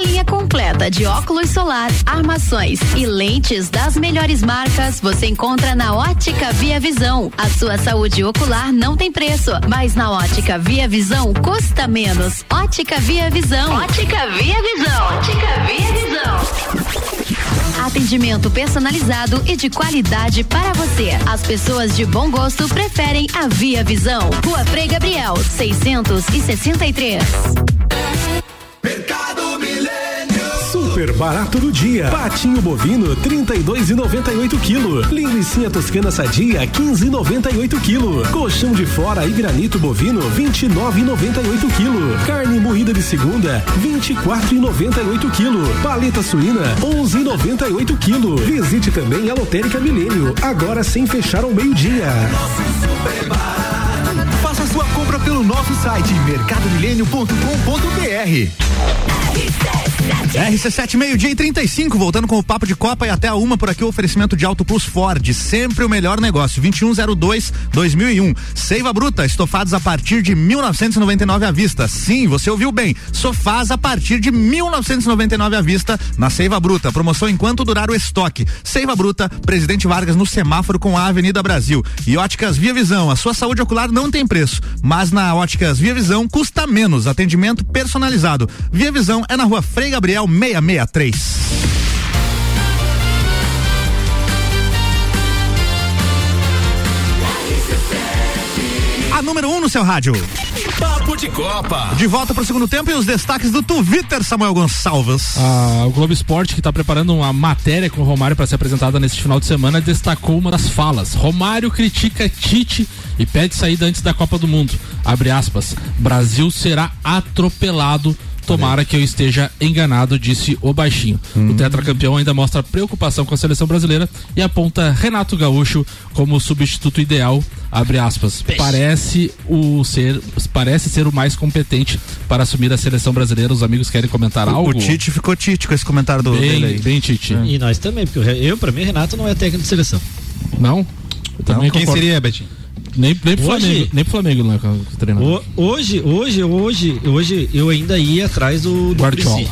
linha completa de óculos solar, armações e lentes das melhores marcas você encontra na Ótica Via Visão. A sua saúde ocular não tem preço, mas na Ótica Via Visão custa menos. Ótica Via Visão. Ótica Via Visão. Ótica Via Visão. Atendimento personalizado e de qualidade para você. As pessoas de bom gosto preferem a Via Visão. Rua Frei Gabriel, 663. Super barato do dia. Patinho bovino 32,98 kg. Linguiça toscana sadia 15,98 kg. Colchão de fora e granito bovino 29,98 kg. Carne moída de segunda 24,98 kg. Paleta suína 11,98 kg. Visite também a Lotérica Milênio, agora sem fechar ao meio-dia. Faça sua compra pelo nosso site mercadomilênio.com.br. RC7 meio-dia e 35, voltando com o papo de Copa e até a uma por aqui o oferecimento de Auto Plus Ford, sempre o melhor negócio. 2102 2001. Seiva Bruta, estofados a partir de 1999 à vista. Sim, você ouviu bem. Sofás a partir de 1999 à vista na Seiva Bruta. Promoção enquanto durar o estoque. Seiva Bruta, Presidente Vargas no semáforo com a Avenida Brasil. E Óticas Via Visão, a sua saúde ocular não tem preço, mas na Óticas Via Visão custa menos. Atendimento personalizado. Via Visão é na Rua Frei Gabriel 663. A número 1 um no seu rádio. Papo de Copa. De volta pro segundo tempo e os destaques do Twitter, Samuel Gonçalves. Ah, o Globo Esporte, que está preparando uma matéria com o Romário para ser apresentada neste final de semana, destacou uma das falas. Romário critica Tite e pede saída antes da Copa do Mundo. Abre aspas. Brasil será atropelado. Tomara que eu esteja enganado, disse o baixinho. O tetracampeão ainda mostra preocupação com a seleção brasileira e aponta Renato Gaúcho como substituto ideal. Abre aspas. Parece o ser, parece ser o mais competente para assumir a seleção brasileira. Os amigos querem comentar O, algo? o Tite ficou Tite com esse comentário do dele aí. Bem, bem Tite. E nós também, porque eu, pra mim, Renato não é técnico de seleção. Não? Eu também Quem concordo. seria, Betinho? Nem, nem pro Hoje- Flamengo, nem pro Flamengo não é treinador. Hoje, hoje, hoje, hoje, eu ainda ia atrás do, do.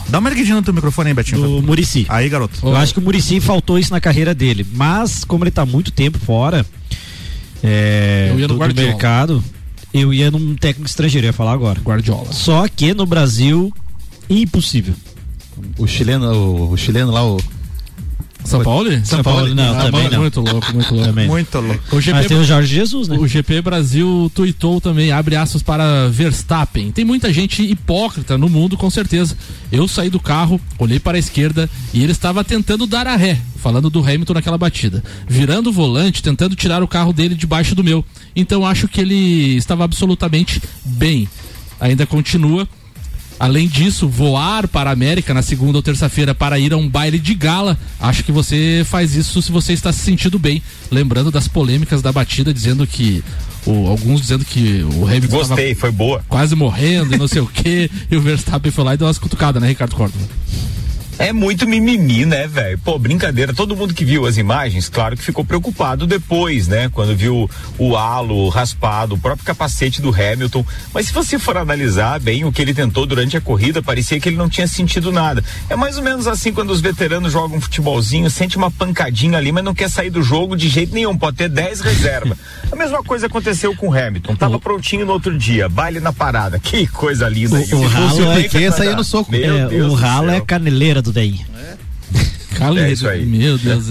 Dá uma erguidinha no teu microfone aí, Betinho. Do Murici. Aí, garoto. Eu acho que o Murici faltou isso na carreira dele. Mas, como ele tá muito tempo fora é, Eu ia no do, do Guardiola. mercado, eu ia num técnico estrangeiro, eu ia falar agora. Guardiola. Só que no Brasil, impossível. O chileno, o, o chileno lá, o. São Paulo? São Paulo, não, Ah, também não. Muito louco, muito louco. Também. Muito louco. O GP, Mas tem o Jorge Jesus, né? o GP Brasil tuitou também, abre aspas para Verstappen. Tem muita gente hipócrita no mundo, com certeza. Eu saí do carro, olhei para a esquerda e ele estava tentando dar a ré, falando do Hamilton naquela batida. Virando o volante, tentando tirar o carro dele debaixo do meu. Então acho que ele estava absolutamente bem. Ainda continua. Além disso, voar para a América na segunda ou terça-feira para ir a um baile de gala. Acho que você faz isso se você está se sentindo bem. Lembrando das polêmicas da batida, dizendo que. o- alguns dizendo que o Hamilton Gostei, foi boa. quase morrendo e não sei o que. E o Verstappen foi lá e deu umas cutucadas, né, Ricardo Córdoba? É muito mimimi, né, velho? Pô, brincadeira. Todo mundo que viu as imagens, claro que ficou preocupado depois, né? Quando viu o halo raspado, o próprio capacete do Hamilton. Mas se você for analisar bem o que ele tentou durante a corrida, parecia que ele não tinha sentido nada. É mais ou menos assim quando os veteranos jogam um futebolzinho, sente uma pancadinha ali, mas não quer sair do jogo de jeito nenhum. Pode ter 10 reserva. a mesma coisa aconteceu com o Hamilton. Tava prontinho no outro dia, baile na parada. Que coisa linda. O- o ralo é- saía tá- no soco. É, o ralo é caneleira do DEI. Caleiro, É isso aí. Meu Deus.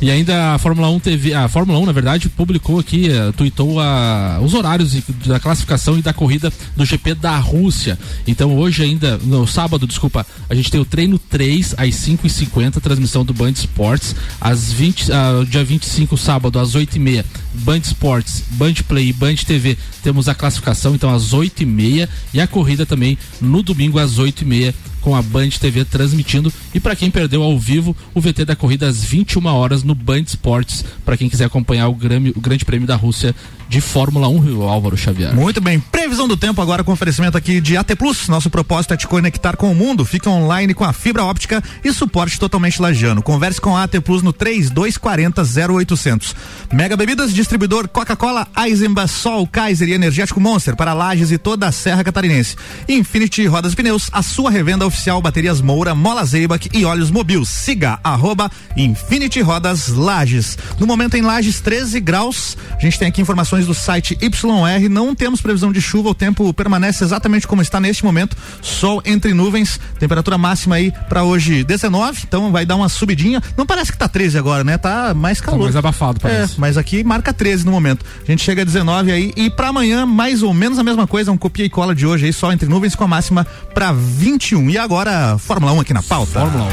e ainda a Fórmula 1 teve. A Fórmula 1, na verdade, publicou aqui, eh, tuitou a, os horários da classificação e da corrida do GP da Rússia. Então hoje ainda, no sábado, desculpa, a gente tem o treino 3 às 5h50, transmissão do Band Esportes. Às 20, ah, dia 25, sábado, às 8h30, Band Esportes, Band Play e Band TV. Temos a classificação, então às 8h30 e a corrida também no domingo às 8h30 com a Band TV transmitindo. E para quem perdeu ao vivo, o VT da corrida às 21 horas no Band Esportes, para quem quiser acompanhar o, Grêmio- o Grande Prêmio da Rússia de Fórmula 1, o Álvaro Xavier. Muito bem, previsão do tempo agora com oferecimento aqui de AT Plus. Nosso propósito é te conectar com o mundo. Fica online com a fibra óptica e suporte totalmente lajano. Converse com a AT Plus no 3240 0800. Mega Bebidas, distribuidor Coca-Cola, Eisenbach, Sol, Kaiser e Energético Monster para Lages e toda a Serra Catarinense. Infinity Rodas e Pneus, a sua revenda oficial baterias Moura, Mola Zeibach e óleos Mobil. Siga arroba Infinity Rodas Lages. No momento em Lages 13 graus. A gente tem aqui informações do site YR. Não temos previsão de chuva. O tempo permanece exatamente como está neste momento. Sol entre nuvens. Temperatura máxima aí para hoje 19. Então vai dar uma subidinha. Não parece que tá 13 agora, né? Tá mais calor. mais abafado, parece. É, mas aqui marca 13 no momento. A gente chega a 19 aí e para amanhã mais ou menos a mesma coisa, um copia e cola de hoje aí, só entre nuvens com a máxima para 21. E agora, Fórmula 1 aqui na pauta. Fórmula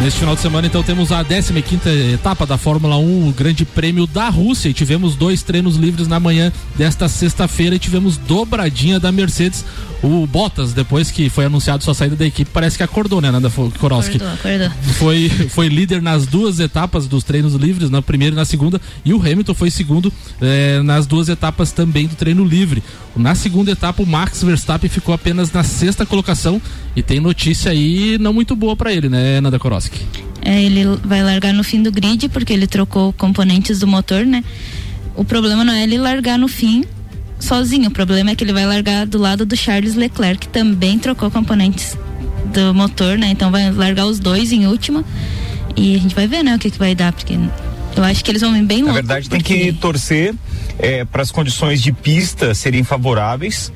1. Neste final de semana, então, temos a 15 quinta etapa da Fórmula 1, o Grande Prêmio da Rússia. E tivemos dois treinos livres na manhã desta sexta-feira e tivemos dobradinha da Mercedes. O Bottas, depois que foi anunciado sua saída da equipe, parece que acordou, né, Nanda Korowski? Acordou, acordou. Foi, foi líder nas duas etapas dos treinos livres, na primeira e na segunda, e o Hamilton foi segundo eh, nas duas etapas também do treino livre. Na segunda etapa, o Max Verstappen ficou apenas na sexta colocação e tem notícia aí não muito boa pra ele, né, Nanda Korowski? É, ele vai largar no fim do grid porque ele trocou componentes do motor, né? O problema não é ele largar no fim sozinho, o problema é que ele vai largar do lado do Charles Leclerc, que também trocou componentes do motor, né? Então vai largar os dois em última e a gente vai ver, né, o que, que vai dar, porque eu acho que eles vão ir bem Na louco. verdade, tem porque- que torcer para as condições de pista serem favoráveis,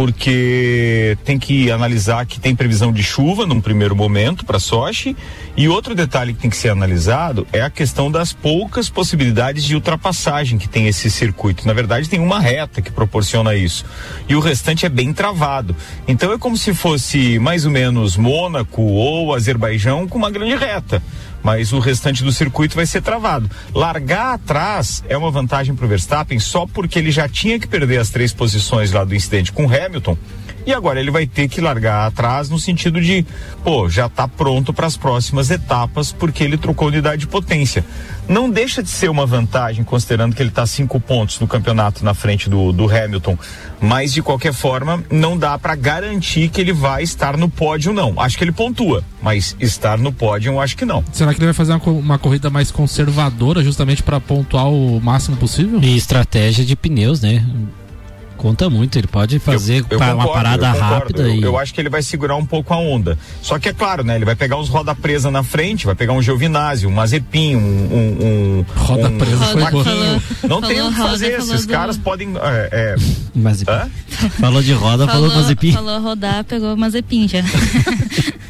porque tem que analisar que tem previsão de chuva num primeiro momento para Sochi e outro detalhe que tem que ser analisado é a questão das poucas possibilidades de ultrapassagem que tem esse circuito. Na verdade, tem uma reta que proporciona isso e o restante é bem travado. Então é como se fosse mais ou menos Mônaco ou Azerbaijão com uma grande reta mas o restante do circuito vai ser travado. Largar atrás é uma vantagem para o Verstappen só porque ele já tinha que perder as três posições lá do incidente com Hamilton. E agora ele vai ter que largar atrás no sentido de, pô, já está pronto para as próximas etapas porque ele trocou unidade de potência. Não deixa de ser uma vantagem, considerando que ele está cinco pontos no campeonato na frente do, do Hamilton. Mas de qualquer forma, não dá para garantir que ele vai estar no pódio, não. Acho que ele pontua, mas estar no pódio, eu acho que não. Será que ele vai fazer uma, uma corrida mais conservadora, justamente para pontuar o máximo possível? E estratégia de pneus, né? Conta muito, ele pode fazer Eu pa- uma concordo, parada eu rápida Eu, e eu acho que ele vai segurar um pouco a onda. Só que é claro, né? Ele vai pegar uns roda presa na frente, vai pegar um Giovinazzi, um Mazepin, um. um, um roda um, presa um foi. Marquinho. Não Falou tem o que roda, fazer. falou Esses do- caras podem. É, é, falou de roda, falou, falou, Mazepin. falou rodar, pegou Mazepin já.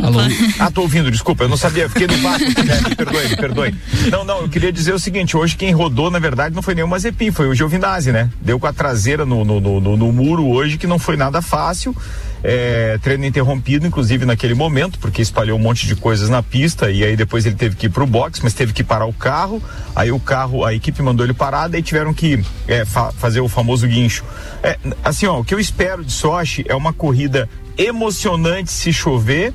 Alô? Ah, tô ouvindo, desculpa, eu não sabia, fiquei no vácuo, né? me perdoe, perdoe. Não, não, eu queria dizer o seguinte, hoje quem rodou, na verdade, não foi nem o Mazepin, foi o Giovinazzi, né? Deu com a traseira no, no, no, no- no muro hoje, que não foi nada fácil, é, treino interrompido, inclusive naquele momento, porque espalhou um monte de coisas na pista, e aí depois ele teve que ir pro box, mas teve que parar o carro, aí o carro, a equipe mandou ele parar, daí tiveram que é, fa- fazer o famoso guincho. É, assim, ó, o que eu espero de Sochi é uma corrida emocionante se chover,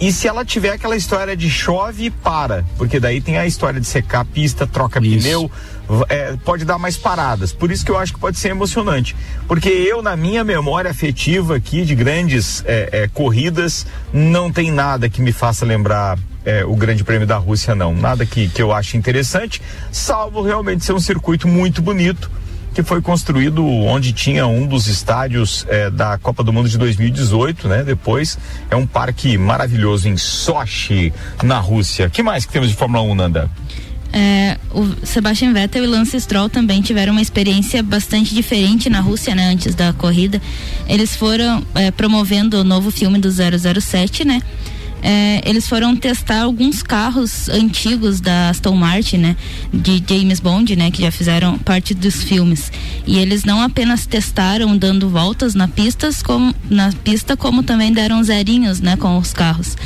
e se ela tiver aquela história de chove e para, porque daí tem a história de secar a pista, troca pneu, v- é, pode dar mais paradas. Por isso que eu acho que pode ser emocionante. Porque eu, na minha memória afetiva aqui de grandes é, é, corridas, não tem nada que me faça lembrar é, o Grande Prêmio da Rússia, não. Nada que, que eu ache interessante, salvo realmente ser um circuito muito bonito que foi construído onde tinha um dos estádios eh, da Copa do Mundo de 2018, né? Depois é um parque maravilhoso em Sochi, na Rússia. que mais que temos de Fórmula 1, Nanda? É, o Sebastian Vettel e Lance Stroll também tiveram uma experiência bastante diferente na Rússia, né, antes da corrida. Eles foram é, promovendo o novo filme do 007, né? É, eles foram testar alguns carros antigos da Aston Martin, né? De James Bond, né? Que já fizeram parte dos filmes. E eles não apenas testaram dando voltas na pistas, como, na pista, como também deram zerinhos, né? Com os carros.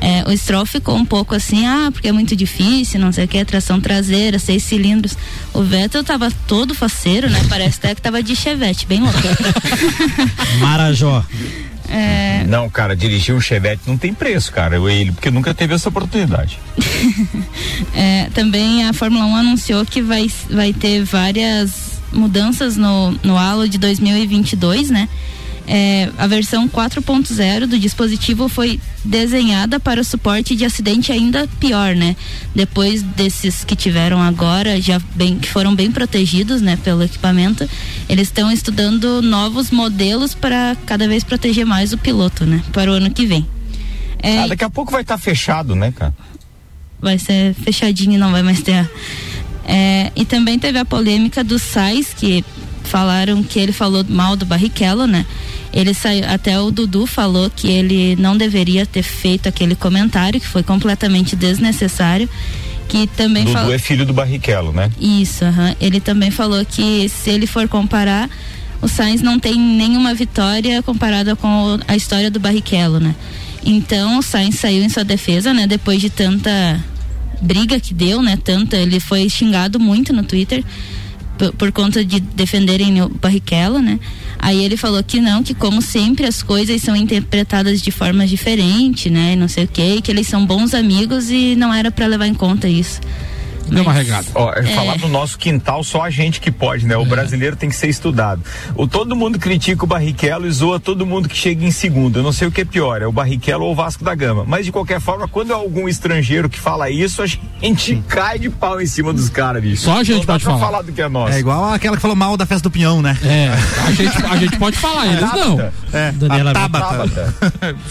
É, o Stroll ficou um pouco assim, ah, porque é muito difícil, não sei o que, tração traseira, seis cilindros. O Vettel tava todo faceiro, né? Parece até que tava de chevette, bem louco. Marajó. É, Não, cara, dirigir um Chevette não tem preço, cara. Eu, ele, porque nunca teve essa oportunidade. É, também a Fórmula 1 anunciou que vai, vai ter várias mudanças no, no halo de 2022, né? É, a versão 4.0 do dispositivo foi desenhada para o suporte de acidente ainda pior, né? Depois desses que tiveram agora, já bem, que foram bem protegidos, né, pelo equipamento, eles estão estudando novos modelos para cada vez proteger mais o piloto, né? Para o ano que vem. É, Ah, daqui a pouco vai estar fechado, né, cara? vai ser fechadinho e não vai mais ter. É, e também teve a polêmica do Sais, que falaram que ele falou mal do Barrichello, né? Ele saiu, até o Dudu falou que ele não deveria ter feito aquele comentário, que foi completamente desnecessário. Que também Dudu falou. é filho do Barrichello, né? Isso, aham. ele também falou que se ele for comparar, o Sainz não tem nenhuma vitória comparada com a história do Barrichello, né? Então o Sainz saiu em sua defesa, né? Depois de tanta briga que deu, né? Tanta, ele foi xingado muito no Twitter por, conta de defenderem o Barrichello, né? Aí ele falou que não, que como sempre as coisas são interpretadas de forma diferente, né? Não sei o quê, que eles são bons amigos e não era para levar em conta isso. Deu uma regada. Ó, é É. falar do nosso quintal, só a gente que pode, né? O brasileiro tem que ser estudado. O, todo mundo critica o Barrichello e zoa todo mundo que chega em segundo. Eu não sei o que é pior, é o Barrichello ou o Vasco da Gama. Mas de qualquer forma, quando é algum estrangeiro que fala isso, a gente cai de pau em cima dos caras, bicho. Só a gente pode falar. falar do que é nosso. É igual aquela que falou mal da festa do Pinhão, né? É, a gente, a gente pode falar, eles não. É, Daniela a Tabata.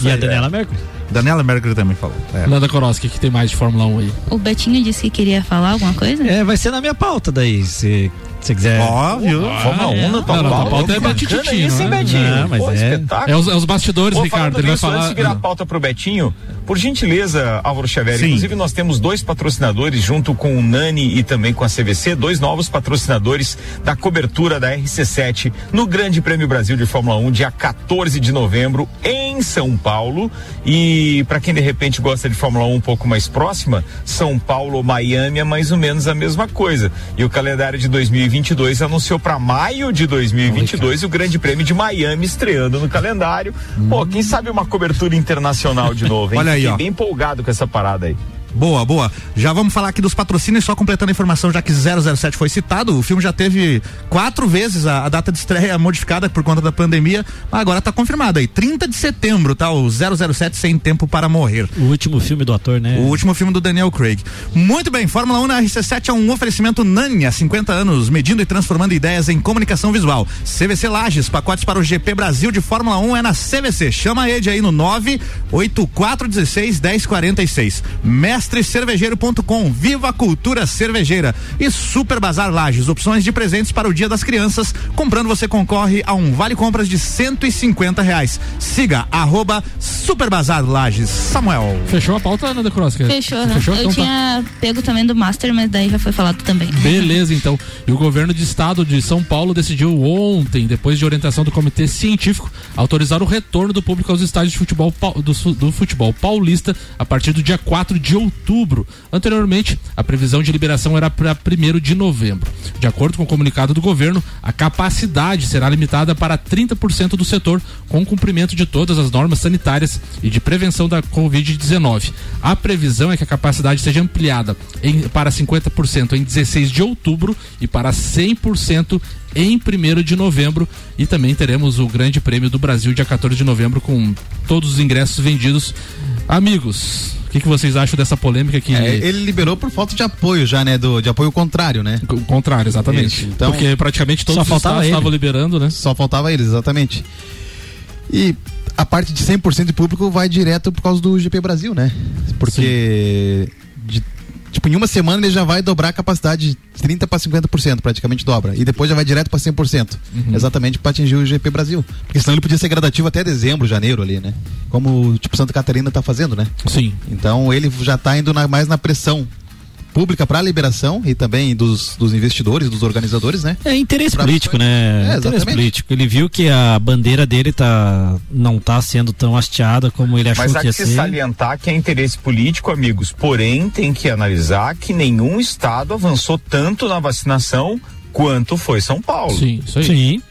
E a Daniela Mercury. Daniela Mercury também falou. É. Nanda Koroski, que tem mais de Fórmula 1 aí. O Betinho disse que queria falar alguma coisa? É, vai ser na minha pauta daí. Se Se quiser. Ó, viu? Fórmula 1 na tua Não, não, pauta. tua pauta é Betinho, isso, hein, né? Betinho? Não, mas é- espetáculo. É os, é os bastidores, Ricardo. Ele vai nisso, antes falar. de virar a pauta pro Betinho, por gentileza, Álvaro Xavier, Sim. inclusive nós temos dois patrocinadores junto com o Nani e também com a CVC, dois novos patrocinadores da cobertura da RC7 no Grande Prêmio Brasil de Fórmula 1, dia 14 de novembro, em São Paulo. E para quem de repente gosta de Fórmula 1 um pouco mais próxima, São Paulo ou Miami é mais ou menos a mesma coisa. E o calendário de 2022 anunciou para maio de 2022 o Grande Prêmio de Miami estreando no calendário. Pô, quem sabe uma cobertura internacional de novo, hein? Olha aí, Fiquei ó. bem empolgado com essa parada aí. Boa, boa. Já vamos falar aqui dos patrocínios, só completando a informação, já que 007 foi citado, o filme já teve quatro vezes a, a data de estreia modificada por conta da pandemia, mas agora tá confirmado aí, 30 de setembro, tá? O 007 Sem Tempo para Morrer. O último filme do ator, né? O último filme do Daniel Craig. Muito bem, Fórmula 1 na RC7 é um oferecimento Nani, há 50 anos, medindo e transformando ideias em comunicação visual. CVC Lages, pacotes para o GP Brasil de Fórmula 1 é na CVC. Chama ele aí no 98416 1046. Mestrecervejeiro.com, viva a cultura cervejeira. E Super Bazar Lages, opções de presentes para o Dia das Crianças. Comprando você concorre a um vale compras de 150 reais. Siga arroba Super Bazar Lages. Samuel. Fechou a pauta, Ana da Cross? Fechou, né? Fechou? Eu Então tá. tinha pego também do Master, mas daí já foi falado também. Beleza, então. E o governo de estado de São Paulo decidiu ontem, depois de orientação do comitê científico, autorizar o retorno do público aos estádios de futebol do, do futebol paulista a partir do dia 4 de outubro. Anteriormente, a previsão de liberação era para 1 de novembro. De acordo com o comunicado do governo, a capacidade será limitada para 30% do setor, com cumprimento de todas as normas sanitárias e de prevenção da Covid-19. A previsão é que a capacidade seja ampliada em- para 50% em 16 de outubro e para 100% em 1 de novembro. E também teremos o Grande Prêmio do Brasil, dia 14 de novembro, com todos os ingressos vendidos. Amigos, que, que vocês acham dessa polêmica que. É, ele liberou por falta de apoio já, né? Do, de apoio contrário, né? O contrário, exatamente. Isso, então, Porque praticamente todos os estados estavam liberando, né? Só faltava eles, exatamente. E a parte de 100% de público vai direto por causa do GP Brasil, né? Porque de- tipo em uma semana ele já vai dobrar a capacidade de 30 para 50%, praticamente dobra, e depois já vai direto para 100%. Uhum. Exatamente para atingir o GP Brasil. Porque senão ele podia ser gradativo até dezembro, janeiro ali, né? Como tipo Santa Catarina tá fazendo, né? Sim. Então ele já tá indo na- mais na pressão pública para a liberação e também dos, dos investidores, dos organizadores, né? É interesse Pra- político, né? É, interesse exatamente. político. Ele viu que a bandeira dele tá, não tá sendo tão hasteada como ele achou Mas há que ia que se ser. salientar que é interesse político, amigos. Porém, tem que analisar que nenhum estado avançou tanto na vacinação quanto foi São Paulo. Sim, isso aí. Sim.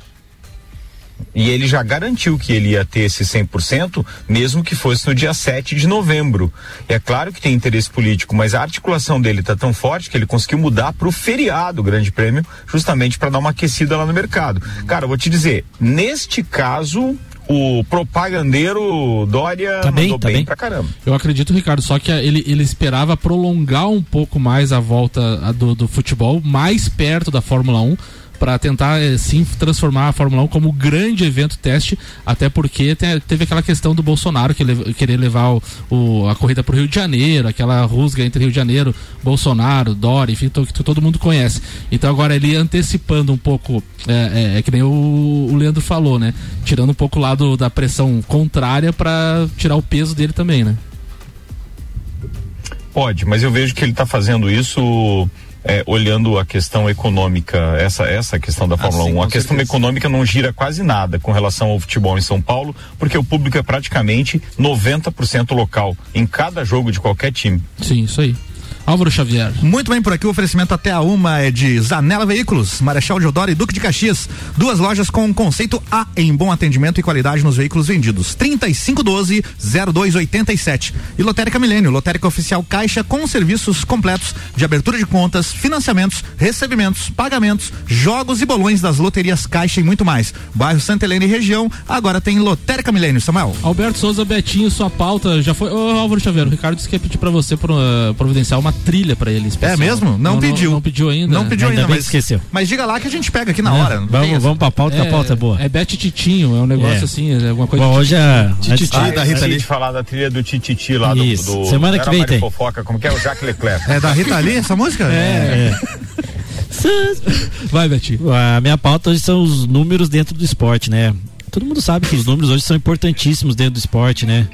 E ele já garantiu que ele ia ter esse 100%, mesmo que fosse no dia 7 de novembro. É claro que tem interesse político, mas a articulação dele está tão forte que ele conseguiu mudar para o feriado o Grande Prêmio, justamente para dar uma aquecida lá no mercado. Cara, eu vou te dizer, neste caso, o propagandeiro Dória Tá bem, mandou tá bem, bem. pra caramba. Eu acredito, Ricardo, só que ele, ele esperava prolongar um pouco mais a volta do, do futebol, mais perto da Fórmula 1, para tentar, eh, sim, transformar a Fórmula 1 como grande evento teste, até porque te- teve aquela questão do Bolsonaro que ele, querer levar o, o- a corrida para o Rio de Janeiro, aquela rusga entre Rio de Janeiro, Bolsonaro, Dória, enfim, que todo mundo conhece. Então agora ele antecipando um pouco, é, é- é que nem o, o Leandro falou, né? Tirando um pouco lá do- da pressão contrária para tirar o peso dele também, né? Pode, mas eu vejo que ele está fazendo isso é, olhando a questão econômica, essa essa questão da Fórmula sim, 1. A questão certeza. econômica não gira quase nada com relação ao futebol em São Paulo, porque o público é praticamente 90% local em cada jogo de qualquer time. Sim, isso aí. Álvaro Xavier. Muito bem, por aqui o oferecimento até a uma é de Zanela Veículos, Marechal Deodoro e Duque de Caxias. Duas lojas com um conceito A em bom atendimento e qualidade nos veículos vendidos. 3512-0287. E Lotérica Milênio, Lotérica Oficial Caixa com serviços completos de abertura de contas, financiamentos, recebimentos, pagamentos, jogos e bolões das loterias Caixa e muito mais. Bairro Santa Helena e região, agora tem Lotérica Milênio, Samuel. Alberto Souza Betinho, sua pauta já foi. Ô, Álvaro Xavier, o Ricardo disse que ia pedir pra você uh, providenciar uma trilha pra ele. especial. É mesmo? Não, pediu. Não, pediu ainda. Não pediu ainda, bem mas que esqueceu. Mas diga lá que a gente pega aqui na Né? hora. não Vamos, vamos pra pauta, que a pauta é boa. É Bete Titinho, é um negócio É. assim, é alguma coisa. Bom, hoje a. Tititi antes- da Rita Lee. de falar da trilha do Tititi lá do, Isso. do Semana que vem tem. Fofoca, como que é o Jacques Leclerc. É da Rita Lee essa música? É. Vai, Betinho. A minha pauta hoje são os números dentro do esporte, né? Todo mundo sabe que os números hoje são importantíssimos dentro do esporte, né?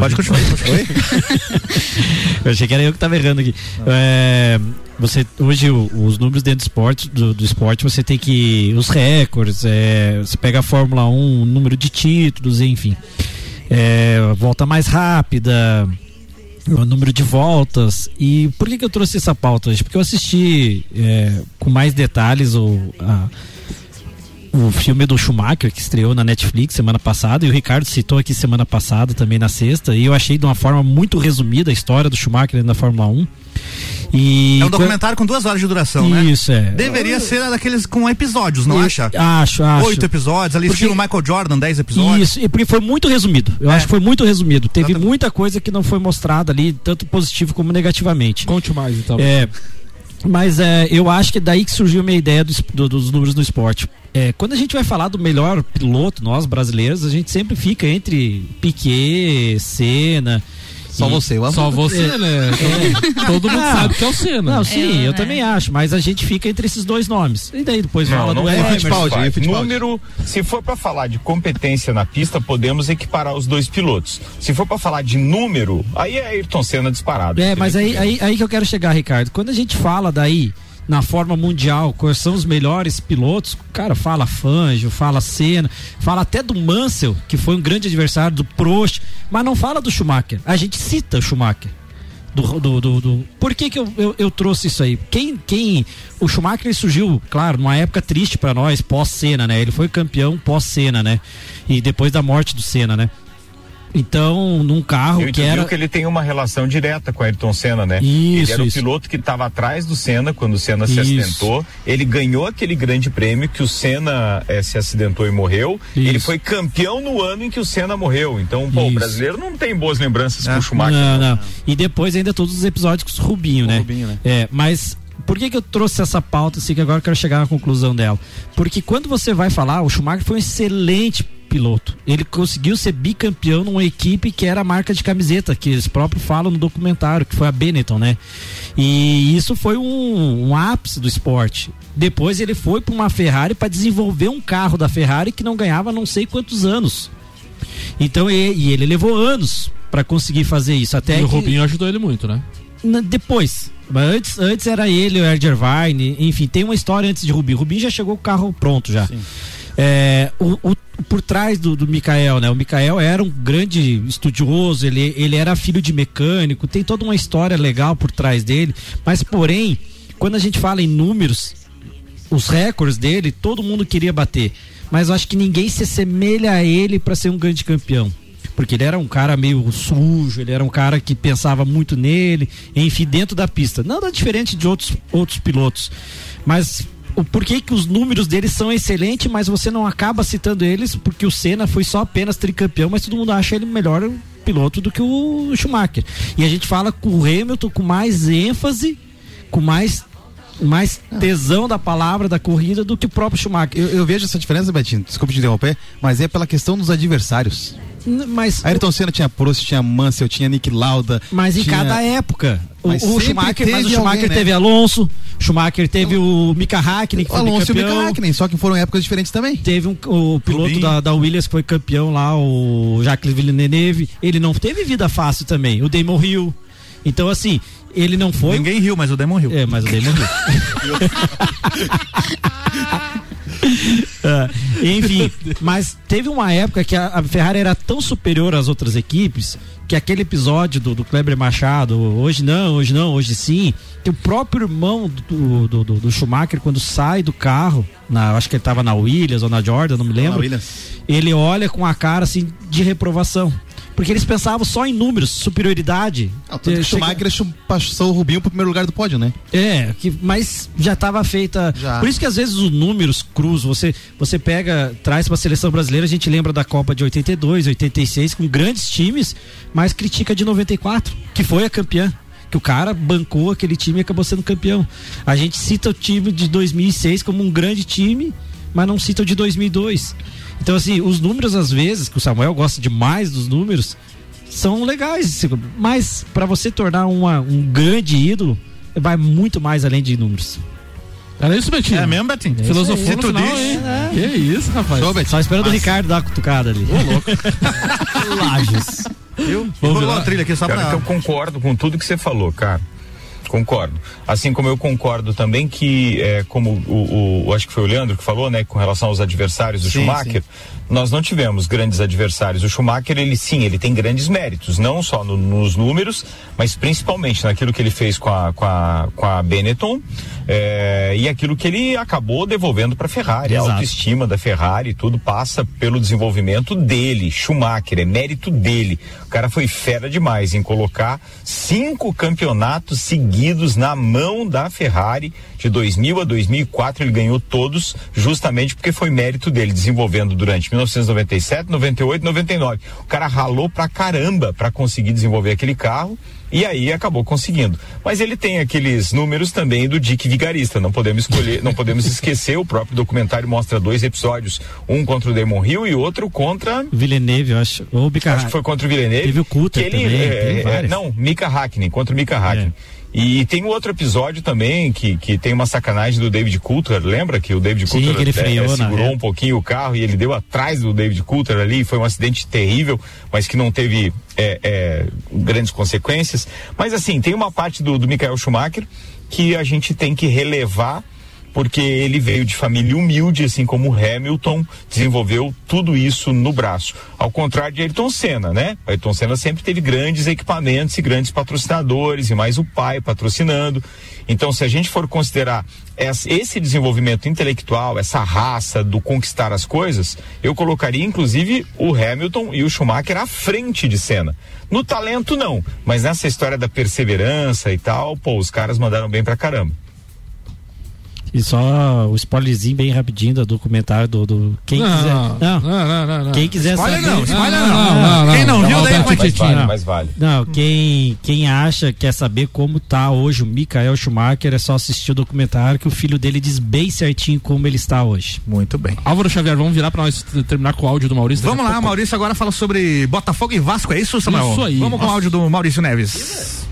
Pode continuar. Oi? eu achei que era eu que estava errando aqui. É, você hoje o- os números dentro do esporte, do, do esporte você tem que os recordes, é, você pega a Fórmula 1, o número de títulos, enfim, é, volta mais rápida, o número de voltas. E por que, que eu trouxe essa pauta hoje? Porque eu assisti é, com mais detalhes o a- o filme do Schumacher que estreou na Netflix semana passada e o Ricardo citou aqui semana passada também na sexta e eu achei de uma forma muito resumida a história do Schumacher da Fórmula 1 e É um documentário com duas horas de duração, né? Isso, é. Deveria ser daqueles com episódios, não E- acha? Acho, acho. Oito episódios, ali Porque- estilo Michael Jordan, dez episódios. Isso, e porque foi muito resumido. Eu É. acho que foi muito resumido. Teve muita coisa que não foi mostrada ali, tanto positivo como negativamente. Conte mais, então. É, mas é, eu acho que é daí que surgiu a minha ideia do do- dos números no esporte. É, quando a gente vai falar do melhor piloto, nós brasileiros, a gente sempre fica entre Piquet, Senna. Só você, o Só você, né? Todo mundo Ah, sabe que é o Senna. Não, sim, É, eu é. também acho, mas a gente fica entre esses dois nomes. E daí depois fala Não, do não Emerson. pode, Fittipaldi, Fittipaldi? Número, se for para falar de competência na pista, podemos equiparar os dois pilotos. Se for para falar de número, aí é Ayrton Senna disparado. É, mas aí, aí, aí que eu quero chegar, Ricardo. Quando a gente fala daí na forma mundial, quais são os melhores pilotos, cara, fala Fangio, fala Senna, fala até do Mansell, que foi um grande adversário, do Prost, mas não fala do Schumacher. A gente cita o Schumacher. Do, do, do, do- Por que, que eu, eu, eu trouxe isso aí? Quem, quem. O Schumacher surgiu, claro, numa época triste pra nós, pós-Senna, né? Ele foi campeão pós-Senna, né? E depois da morte do Senna, né? Então, num carro Eu que era. que ele tem uma relação direta com Ayrton Senna, né? Isso, ele era isso. o piloto que estava atrás do Senna quando o Senna se Isso. acidentou. Ele ganhou aquele grande prêmio que o Senna eh, se acidentou e morreu. Isso. Ele foi campeão no ano em que o Senna morreu. Então, pô, o brasileiro não tem boas lembranças com o Schumacher. Não, não. E depois ainda todos os episódios com o Rubinho, né? Rubinho, né? É, mas por que, que eu trouxe essa pauta assim que agora eu quero chegar na conclusão dela? Porque quando você vai falar, o Schumacher foi um excelente piloto. Ele conseguiu ser bicampeão numa equipe que era a marca de camiseta, que eles próprios falam no documentário, que foi a Benetton, né? E isso foi um, um ápice do esporte. Depois ele foi para uma Ferrari para desenvolver um carro da Ferrari que não ganhava não sei quantos anos. Então, e, e ele levou anos para conseguir fazer isso. Até E o que- Rubinho ajudou ele muito, né? na- depois. Mas antes, antes era ele, o Ed Irvine, enfim, tem uma história antes de Rubinho. Rubinho já chegou com o carro pronto já. É, o, o- por trás do, do Mikael, né? O Mikael era um grande estudioso, ele, ele era filho de mecânico, tem toda uma história legal por trás dele. Mas, porém, quando a gente fala em números, os recordes dele, todo mundo queria bater. Mas eu acho que ninguém se assemelha a ele para ser um grande campeão. Porque ele era um cara meio sujo, ele era um cara que pensava muito nele, enfim, dentro da pista. Nada diferente de outros, outros pilotos. Mas o porquê que os números deles são excelentes, mas você não acaba citando eles, porque o Senna foi só apenas tricampeão, mas todo mundo acha ele melhor piloto do que o Schumacher. E a gente fala com o Hamilton com mais ênfase, com mais mais tesão da palavra da corrida do que o próprio Schumacher. Eu, eu vejo essa diferença, Betinho, desculpe te interromper, mas é pela questão dos adversários. Mas Ayrton Senna tinha Prost, tinha Mansell, tinha Nick Lauda. Mas em tinha- cada época. O, Mas o Schumacher, mas o teve Schumacher alguém, né? teve Alonso, Schumacher teve o Mika Hakkinen, que O foi Alonso e o. Mika Hakkinen, só que foram épocas diferentes também. Teve um, o piloto da, da Williams que foi campeão lá, o Jacques Villeneuve. Ele não teve vida fácil também. O Damon Hill. Então, assim, ele não foi. Ninguém riu, mas o Damon riu. É, mas o Damon Hill. Ah, enfim, mas teve uma época que a, a Ferrari era tão superior às outras equipes que aquele episódio do, do Kleber Machado, hoje não, hoje não, hoje sim, que o próprio irmão do, do, do- do Schumacher, quando sai do carro, na, acho que ele estava na Williams ou na Jordan, não me lembro, ele olha com a cara assim de reprovação. Porque eles pensavam só em números, superioridade. Não, tanto que Chega- Schumacher chu- passou o Rubinho pro primeiro lugar do pódio, né? é, que, mas já estava feita. Já. Por isso que às vezes os números cruz, você, você pega, traz para a seleção brasileira, a gente lembra da Copa de 82, 86, com grandes times, mas critica de 94, que foi a campeã. Que o cara bancou aquele time e acabou sendo campeão. A gente cita o time de 2006 como um grande time, mas não cita o de 2002. Então, assim, os números, às vezes, que o Samuel gosta demais dos números, são legais. Mas para você tornar uma- um grande ídolo, vai muito mais além de números. Era isso, Betinho? É mesmo, Betinho? Filosofia Se no tu final, diz. É. Que isso, rapaz. Show, Betinho. Só esperando o Mas- Ricardo dar a cutucada ali. Ô, louco. Lages. Viu? Vamos Rolou lá. a trilha aqui só Cara, pra. que eu concordo com tudo que você falou, cara. Concordo. Assim como eu concordo também que, é, como o, o- acho que foi o Leandro que falou, né, com relação aos adversários do Sim, Schumacher, nós não tivemos grandes adversários. O Schumacher, ele sim, ele tem grandes méritos, não só no- nos números, mas principalmente naquilo que ele fez com a, com a, com a Benetton é, e aquilo que ele acabou devolvendo para a Ferrari. A Exato. autoestima da Ferrari, tudo passa pelo desenvolvimento dele, Schumacher, é mérito dele. O cara foi fera demais em colocar cinco campeonatos seguidos na mão da Ferrari. De 2000 a 2004 ele ganhou todos, justamente porque foi mérito dele, desenvolvendo durante 1997, 98, 99. O cara ralou pra caramba para conseguir desenvolver aquele carro. E aí acabou conseguindo. Mas ele tem aqueles números também do Dick Vigarista. Não podemos escolher, não podemos esquecer. O próprio documentário mostra dois episódios, um contra o Damon Hill e outro contra Villeneuve, eu acho. Ou Bicarra. Acho que foi contra o Villeneuve. Teve o ele, também, é, é, não, Mika Hakkinen, contra o Mika Hakkinen. E tem um outro episódio também que, que tem uma sacanagem do David Coulter, lembra que o David Sim, Coulter que ele é, freou na segurou um pouquinho o carro e ele deu atrás do David Coulter ali, foi um acidente terrível, mas que não teve é, é, grandes consequências. Mas assim, tem uma parte do, do Michael Schumacher que a gente tem que relevar porque ele veio de família humilde, assim como Hamilton desenvolveu tudo isso no braço. Ao contrário de Ayrton Senna, né? Ayrton Senna sempre teve grandes equipamentos e grandes patrocinadores, e mais o pai patrocinando. Então, se a gente for considerar esse desenvolvimento intelectual, essa raça do conquistar as coisas, eu colocaria inclusive o Hamilton e o Schumacher à frente de Senna. No talento, não, mas nessa história da perseverança e tal, pô, os caras mandaram bem pra caramba. E só o spoilerzinho bem rapidinho do documentário do. do- quem Não, quiser. não, não, não, não. Quem quiser Spoiler saber. não, spoiler não, não. não, não, Quem não não. viu, daí vai vale, Não. mas vale. Não, quem, quem acha, quer saber como tá hoje o Michael Schumacher, é só assistir o documentário que o filho dele diz bem certinho como ele está hoje. Muito bem. Álvaro Xavier, vamos virar pra nós terminar com o áudio do Maurício. Vamos lá, pouco. Maurício agora fala sobre Botafogo e Vasco, é isso, Samuel? Isso aí. Vamos com o áudio do Maurício Neves.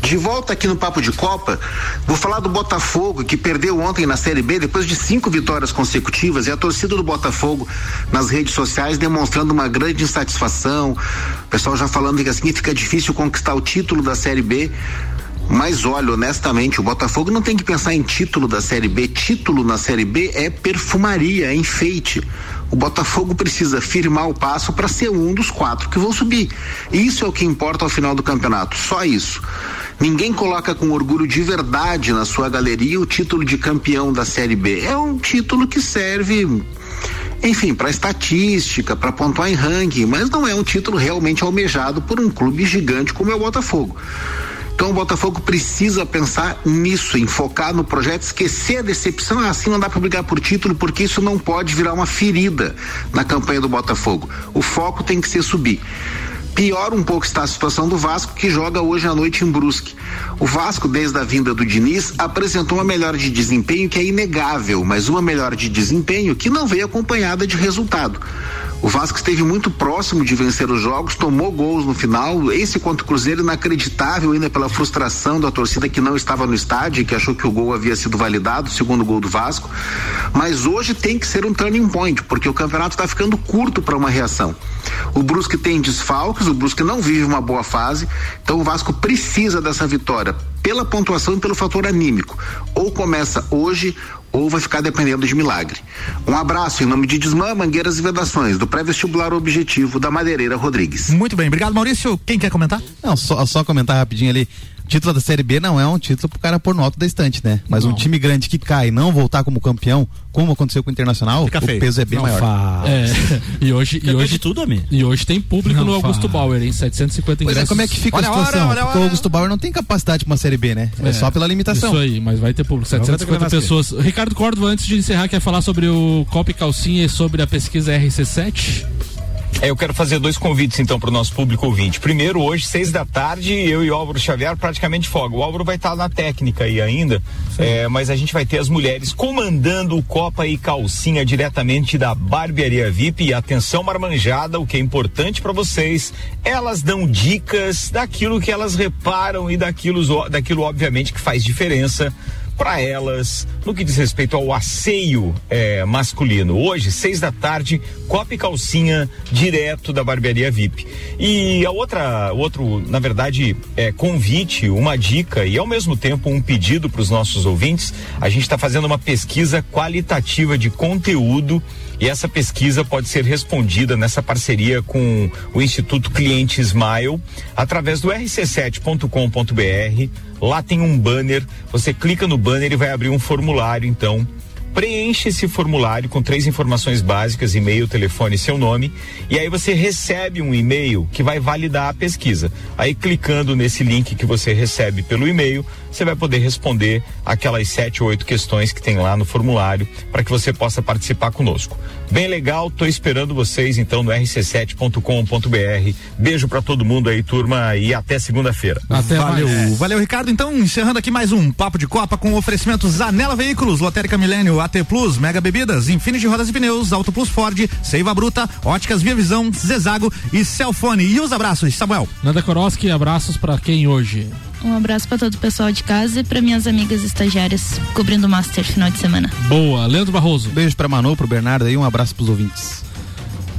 De volta aqui no Papo de Copa, vou falar do Botafogo, que perdeu ontem na Série B depois de cinco vitórias consecutivas, e a torcida do Botafogo nas redes sociais demonstrando uma grande insatisfação. O pessoal já falando que assim fica difícil conquistar o título da Série B. Mas olha, honestamente, o Botafogo não tem que pensar em título da Série B. Título na Série B é perfumaria, é enfeite. O Botafogo precisa firmar o passo para ser um dos quatro que vão subir. Isso é o que importa ao final do campeonato, só isso. Ninguém coloca com orgulho de verdade na sua galeria o título de campeão da Série B. É um título que serve enfim, para estatística, para pontuar em ranking, mas não é um título realmente almejado por um clube gigante como é o Botafogo. Então o Botafogo precisa pensar nisso, em focar no projeto, esquecer a decepção, ah, assim não dá para brigar por título, porque isso não pode virar uma ferida na campanha do Botafogo. O foco tem que ser subir. Pior um pouco está a situação do Vasco, que joga hoje à noite em Brusque. O Vasco, desde a vinda do Diniz, apresentou uma melhora de desempenho que é inegável, mas uma melhora de desempenho que não veio acompanhada de resultado. O Vasco esteve muito próximo de vencer os jogos, tomou gols no final. Esse contra o Cruzeiro inacreditável ainda pela frustração da torcida que não estava no estádio que achou que o gol havia sido validado, o segundo gol do Vasco. Mas hoje tem que ser um turning point, porque o campeonato está ficando curto para uma reação. O Brusque tem desfalques, o Brusque não vive uma boa fase, então o Vasco precisa dessa vitória pela pontuação e pelo fator anímico. Ou começa hoje ou vai ficar dependendo de milagre. Um abraço em nome de Desmã, Mangueiras e Vedações, do pré-vestibular Objetivo da Madeireira Rodrigues. Muito bem, obrigado, Maurício. Quem quer comentar? Não, só, só comentar rapidinho ali. O título da Série B não é um título pro cara pôr no alto da estante, né? Mas um time grande que cai e não voltar como campeão, como aconteceu com o Internacional, Fica o feio. peso é bem Não maior. É, e hoje, e hoje de tudo, amigo. E hoje tem público Não no Augusto faz. Bauer, em 750 Pois ingressos. é, como é que fica Olha a a hora, situação? olha a Porque hora. o Augusto Bauer não tem capacidade pra uma Série B, né? É, só pela limitação. Isso aí, mas vai ter público. Então vai ter 750 que ver pessoas. Ricardo Córdova, antes de encerrar, quer falar sobre o Copa e Calcinha e sobre a pesquisa RC7? É, eu quero fazer dois convites então para o nosso público ouvinte. Primeiro, hoje, seis da tarde, eu e o Álvaro Xavier praticamente folga. O Álvaro vai estar na técnica aí ainda, É, mas a gente vai ter as mulheres comandando o Copa e Calcinha diretamente da Barbearia VIP. E atenção, marmanjada, o que é importante para vocês, elas dão dicas daquilo que elas reparam e daquilo, daquilo obviamente, que faz diferença para elas no que diz respeito ao asseio é, masculino. Hoje, seis da tarde, copa e calcinha direto da barbearia VIP. E a outra, outro, na verdade, é convite, uma dica e ao mesmo tempo um pedido para os nossos ouvintes. A gente está fazendo uma pesquisa qualitativa de conteúdo e essa pesquisa pode ser respondida nessa parceria com o Instituto Cliente Smile através do rc7.com.br. Lá tem um banner, você clica no banner e vai abrir um formulário, então preenche esse formulário com três informações básicas: e-mail, telefone e seu nome. E aí você recebe um e-mail que vai validar a pesquisa. Aí clicando nesse link que você recebe pelo e-mail, você vai poder responder aquelas sete ou oito questões que tem lá no formulário para que você possa participar conosco. Bem legal, tô esperando vocês então no rc7.com.br. Beijo para todo mundo aí, turma, e até segunda-feira. Até Valeu. Mais. Valeu, Ricardo. Então, encerrando aqui mais um Papo de Copa com oferecimentos Zanela Veículos, Lotérica Milênio, AT Plus, Mega Bebidas, Infinity Rodas e Pneus, Auto Plus Ford, Seiva Bruta, Óticas Via Visão, Zezago e Celfone. E os abraços, Samuel. Nanda Koroski, abraços para quem hoje? Um abraço para todo o pessoal de casa e para minhas amigas estagiárias cobrindo o Master final de semana. Boa, Leandro Barroso. Beijo para Manu, pro Bernardo aí, um abraço pros ouvintes.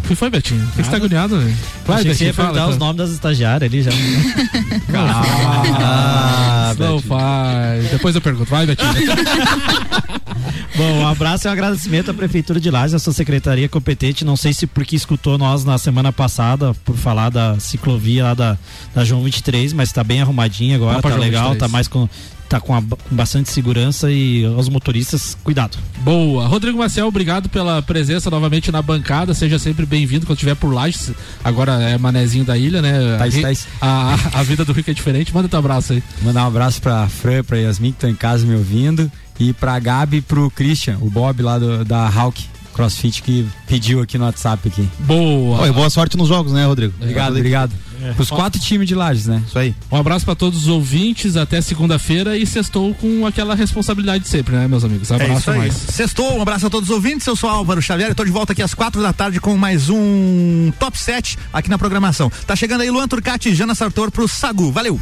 O que foi, Betinho? Por que você tá agoniado, velho? Vai, Achei Betinho, que fala, então. os nomes das estagiárias ali já. ah, não faz. Depois eu pergunto. Vai, Betinho. Bom, um abraço e um agradecimento à Prefeitura de Lages, à sua secretaria competente. Não sei se porque escutou nós na semana passada por falar da ciclovia lá da, da João 23, mas tá bem arrumadinha agora, tá legal, 23. tá mais com tá com, a, com, bastante segurança e os motoristas, cuidado. Boa. Rodrigo Marcel, obrigado pela presença novamente na bancada. Seja sempre bem-vindo quando estiver por lá. Agora é manezinho da ilha, né? Tais, tais. A, a, a, vida do Rico é diferente. Manda teu abraço aí. Mandar um abraço pra Fran, pra Yasmin que estão em casa me ouvindo. E pra Gabi e pro Christian, o Bob lá do, da Hawk. CrossFit que pediu aqui no WhatsApp aqui. Boa. Oi, boa sorte nos jogos, né, Rodrigo? Obrigado, obrigado. É. Os quatro times de Lages, né? Isso aí. Um abraço para todos os ouvintes, até segunda-feira e sextou com aquela responsabilidade sempre, né, meus amigos? Abraço é mais. Sextou, um abraço a todos os ouvintes. Eu sou Álvaro Xavier, estou de volta aqui às quatro da tarde com mais um Top 7 aqui na programação. Tá chegando aí Luan Turcati e Jana Sartor pro Sagu. Valeu!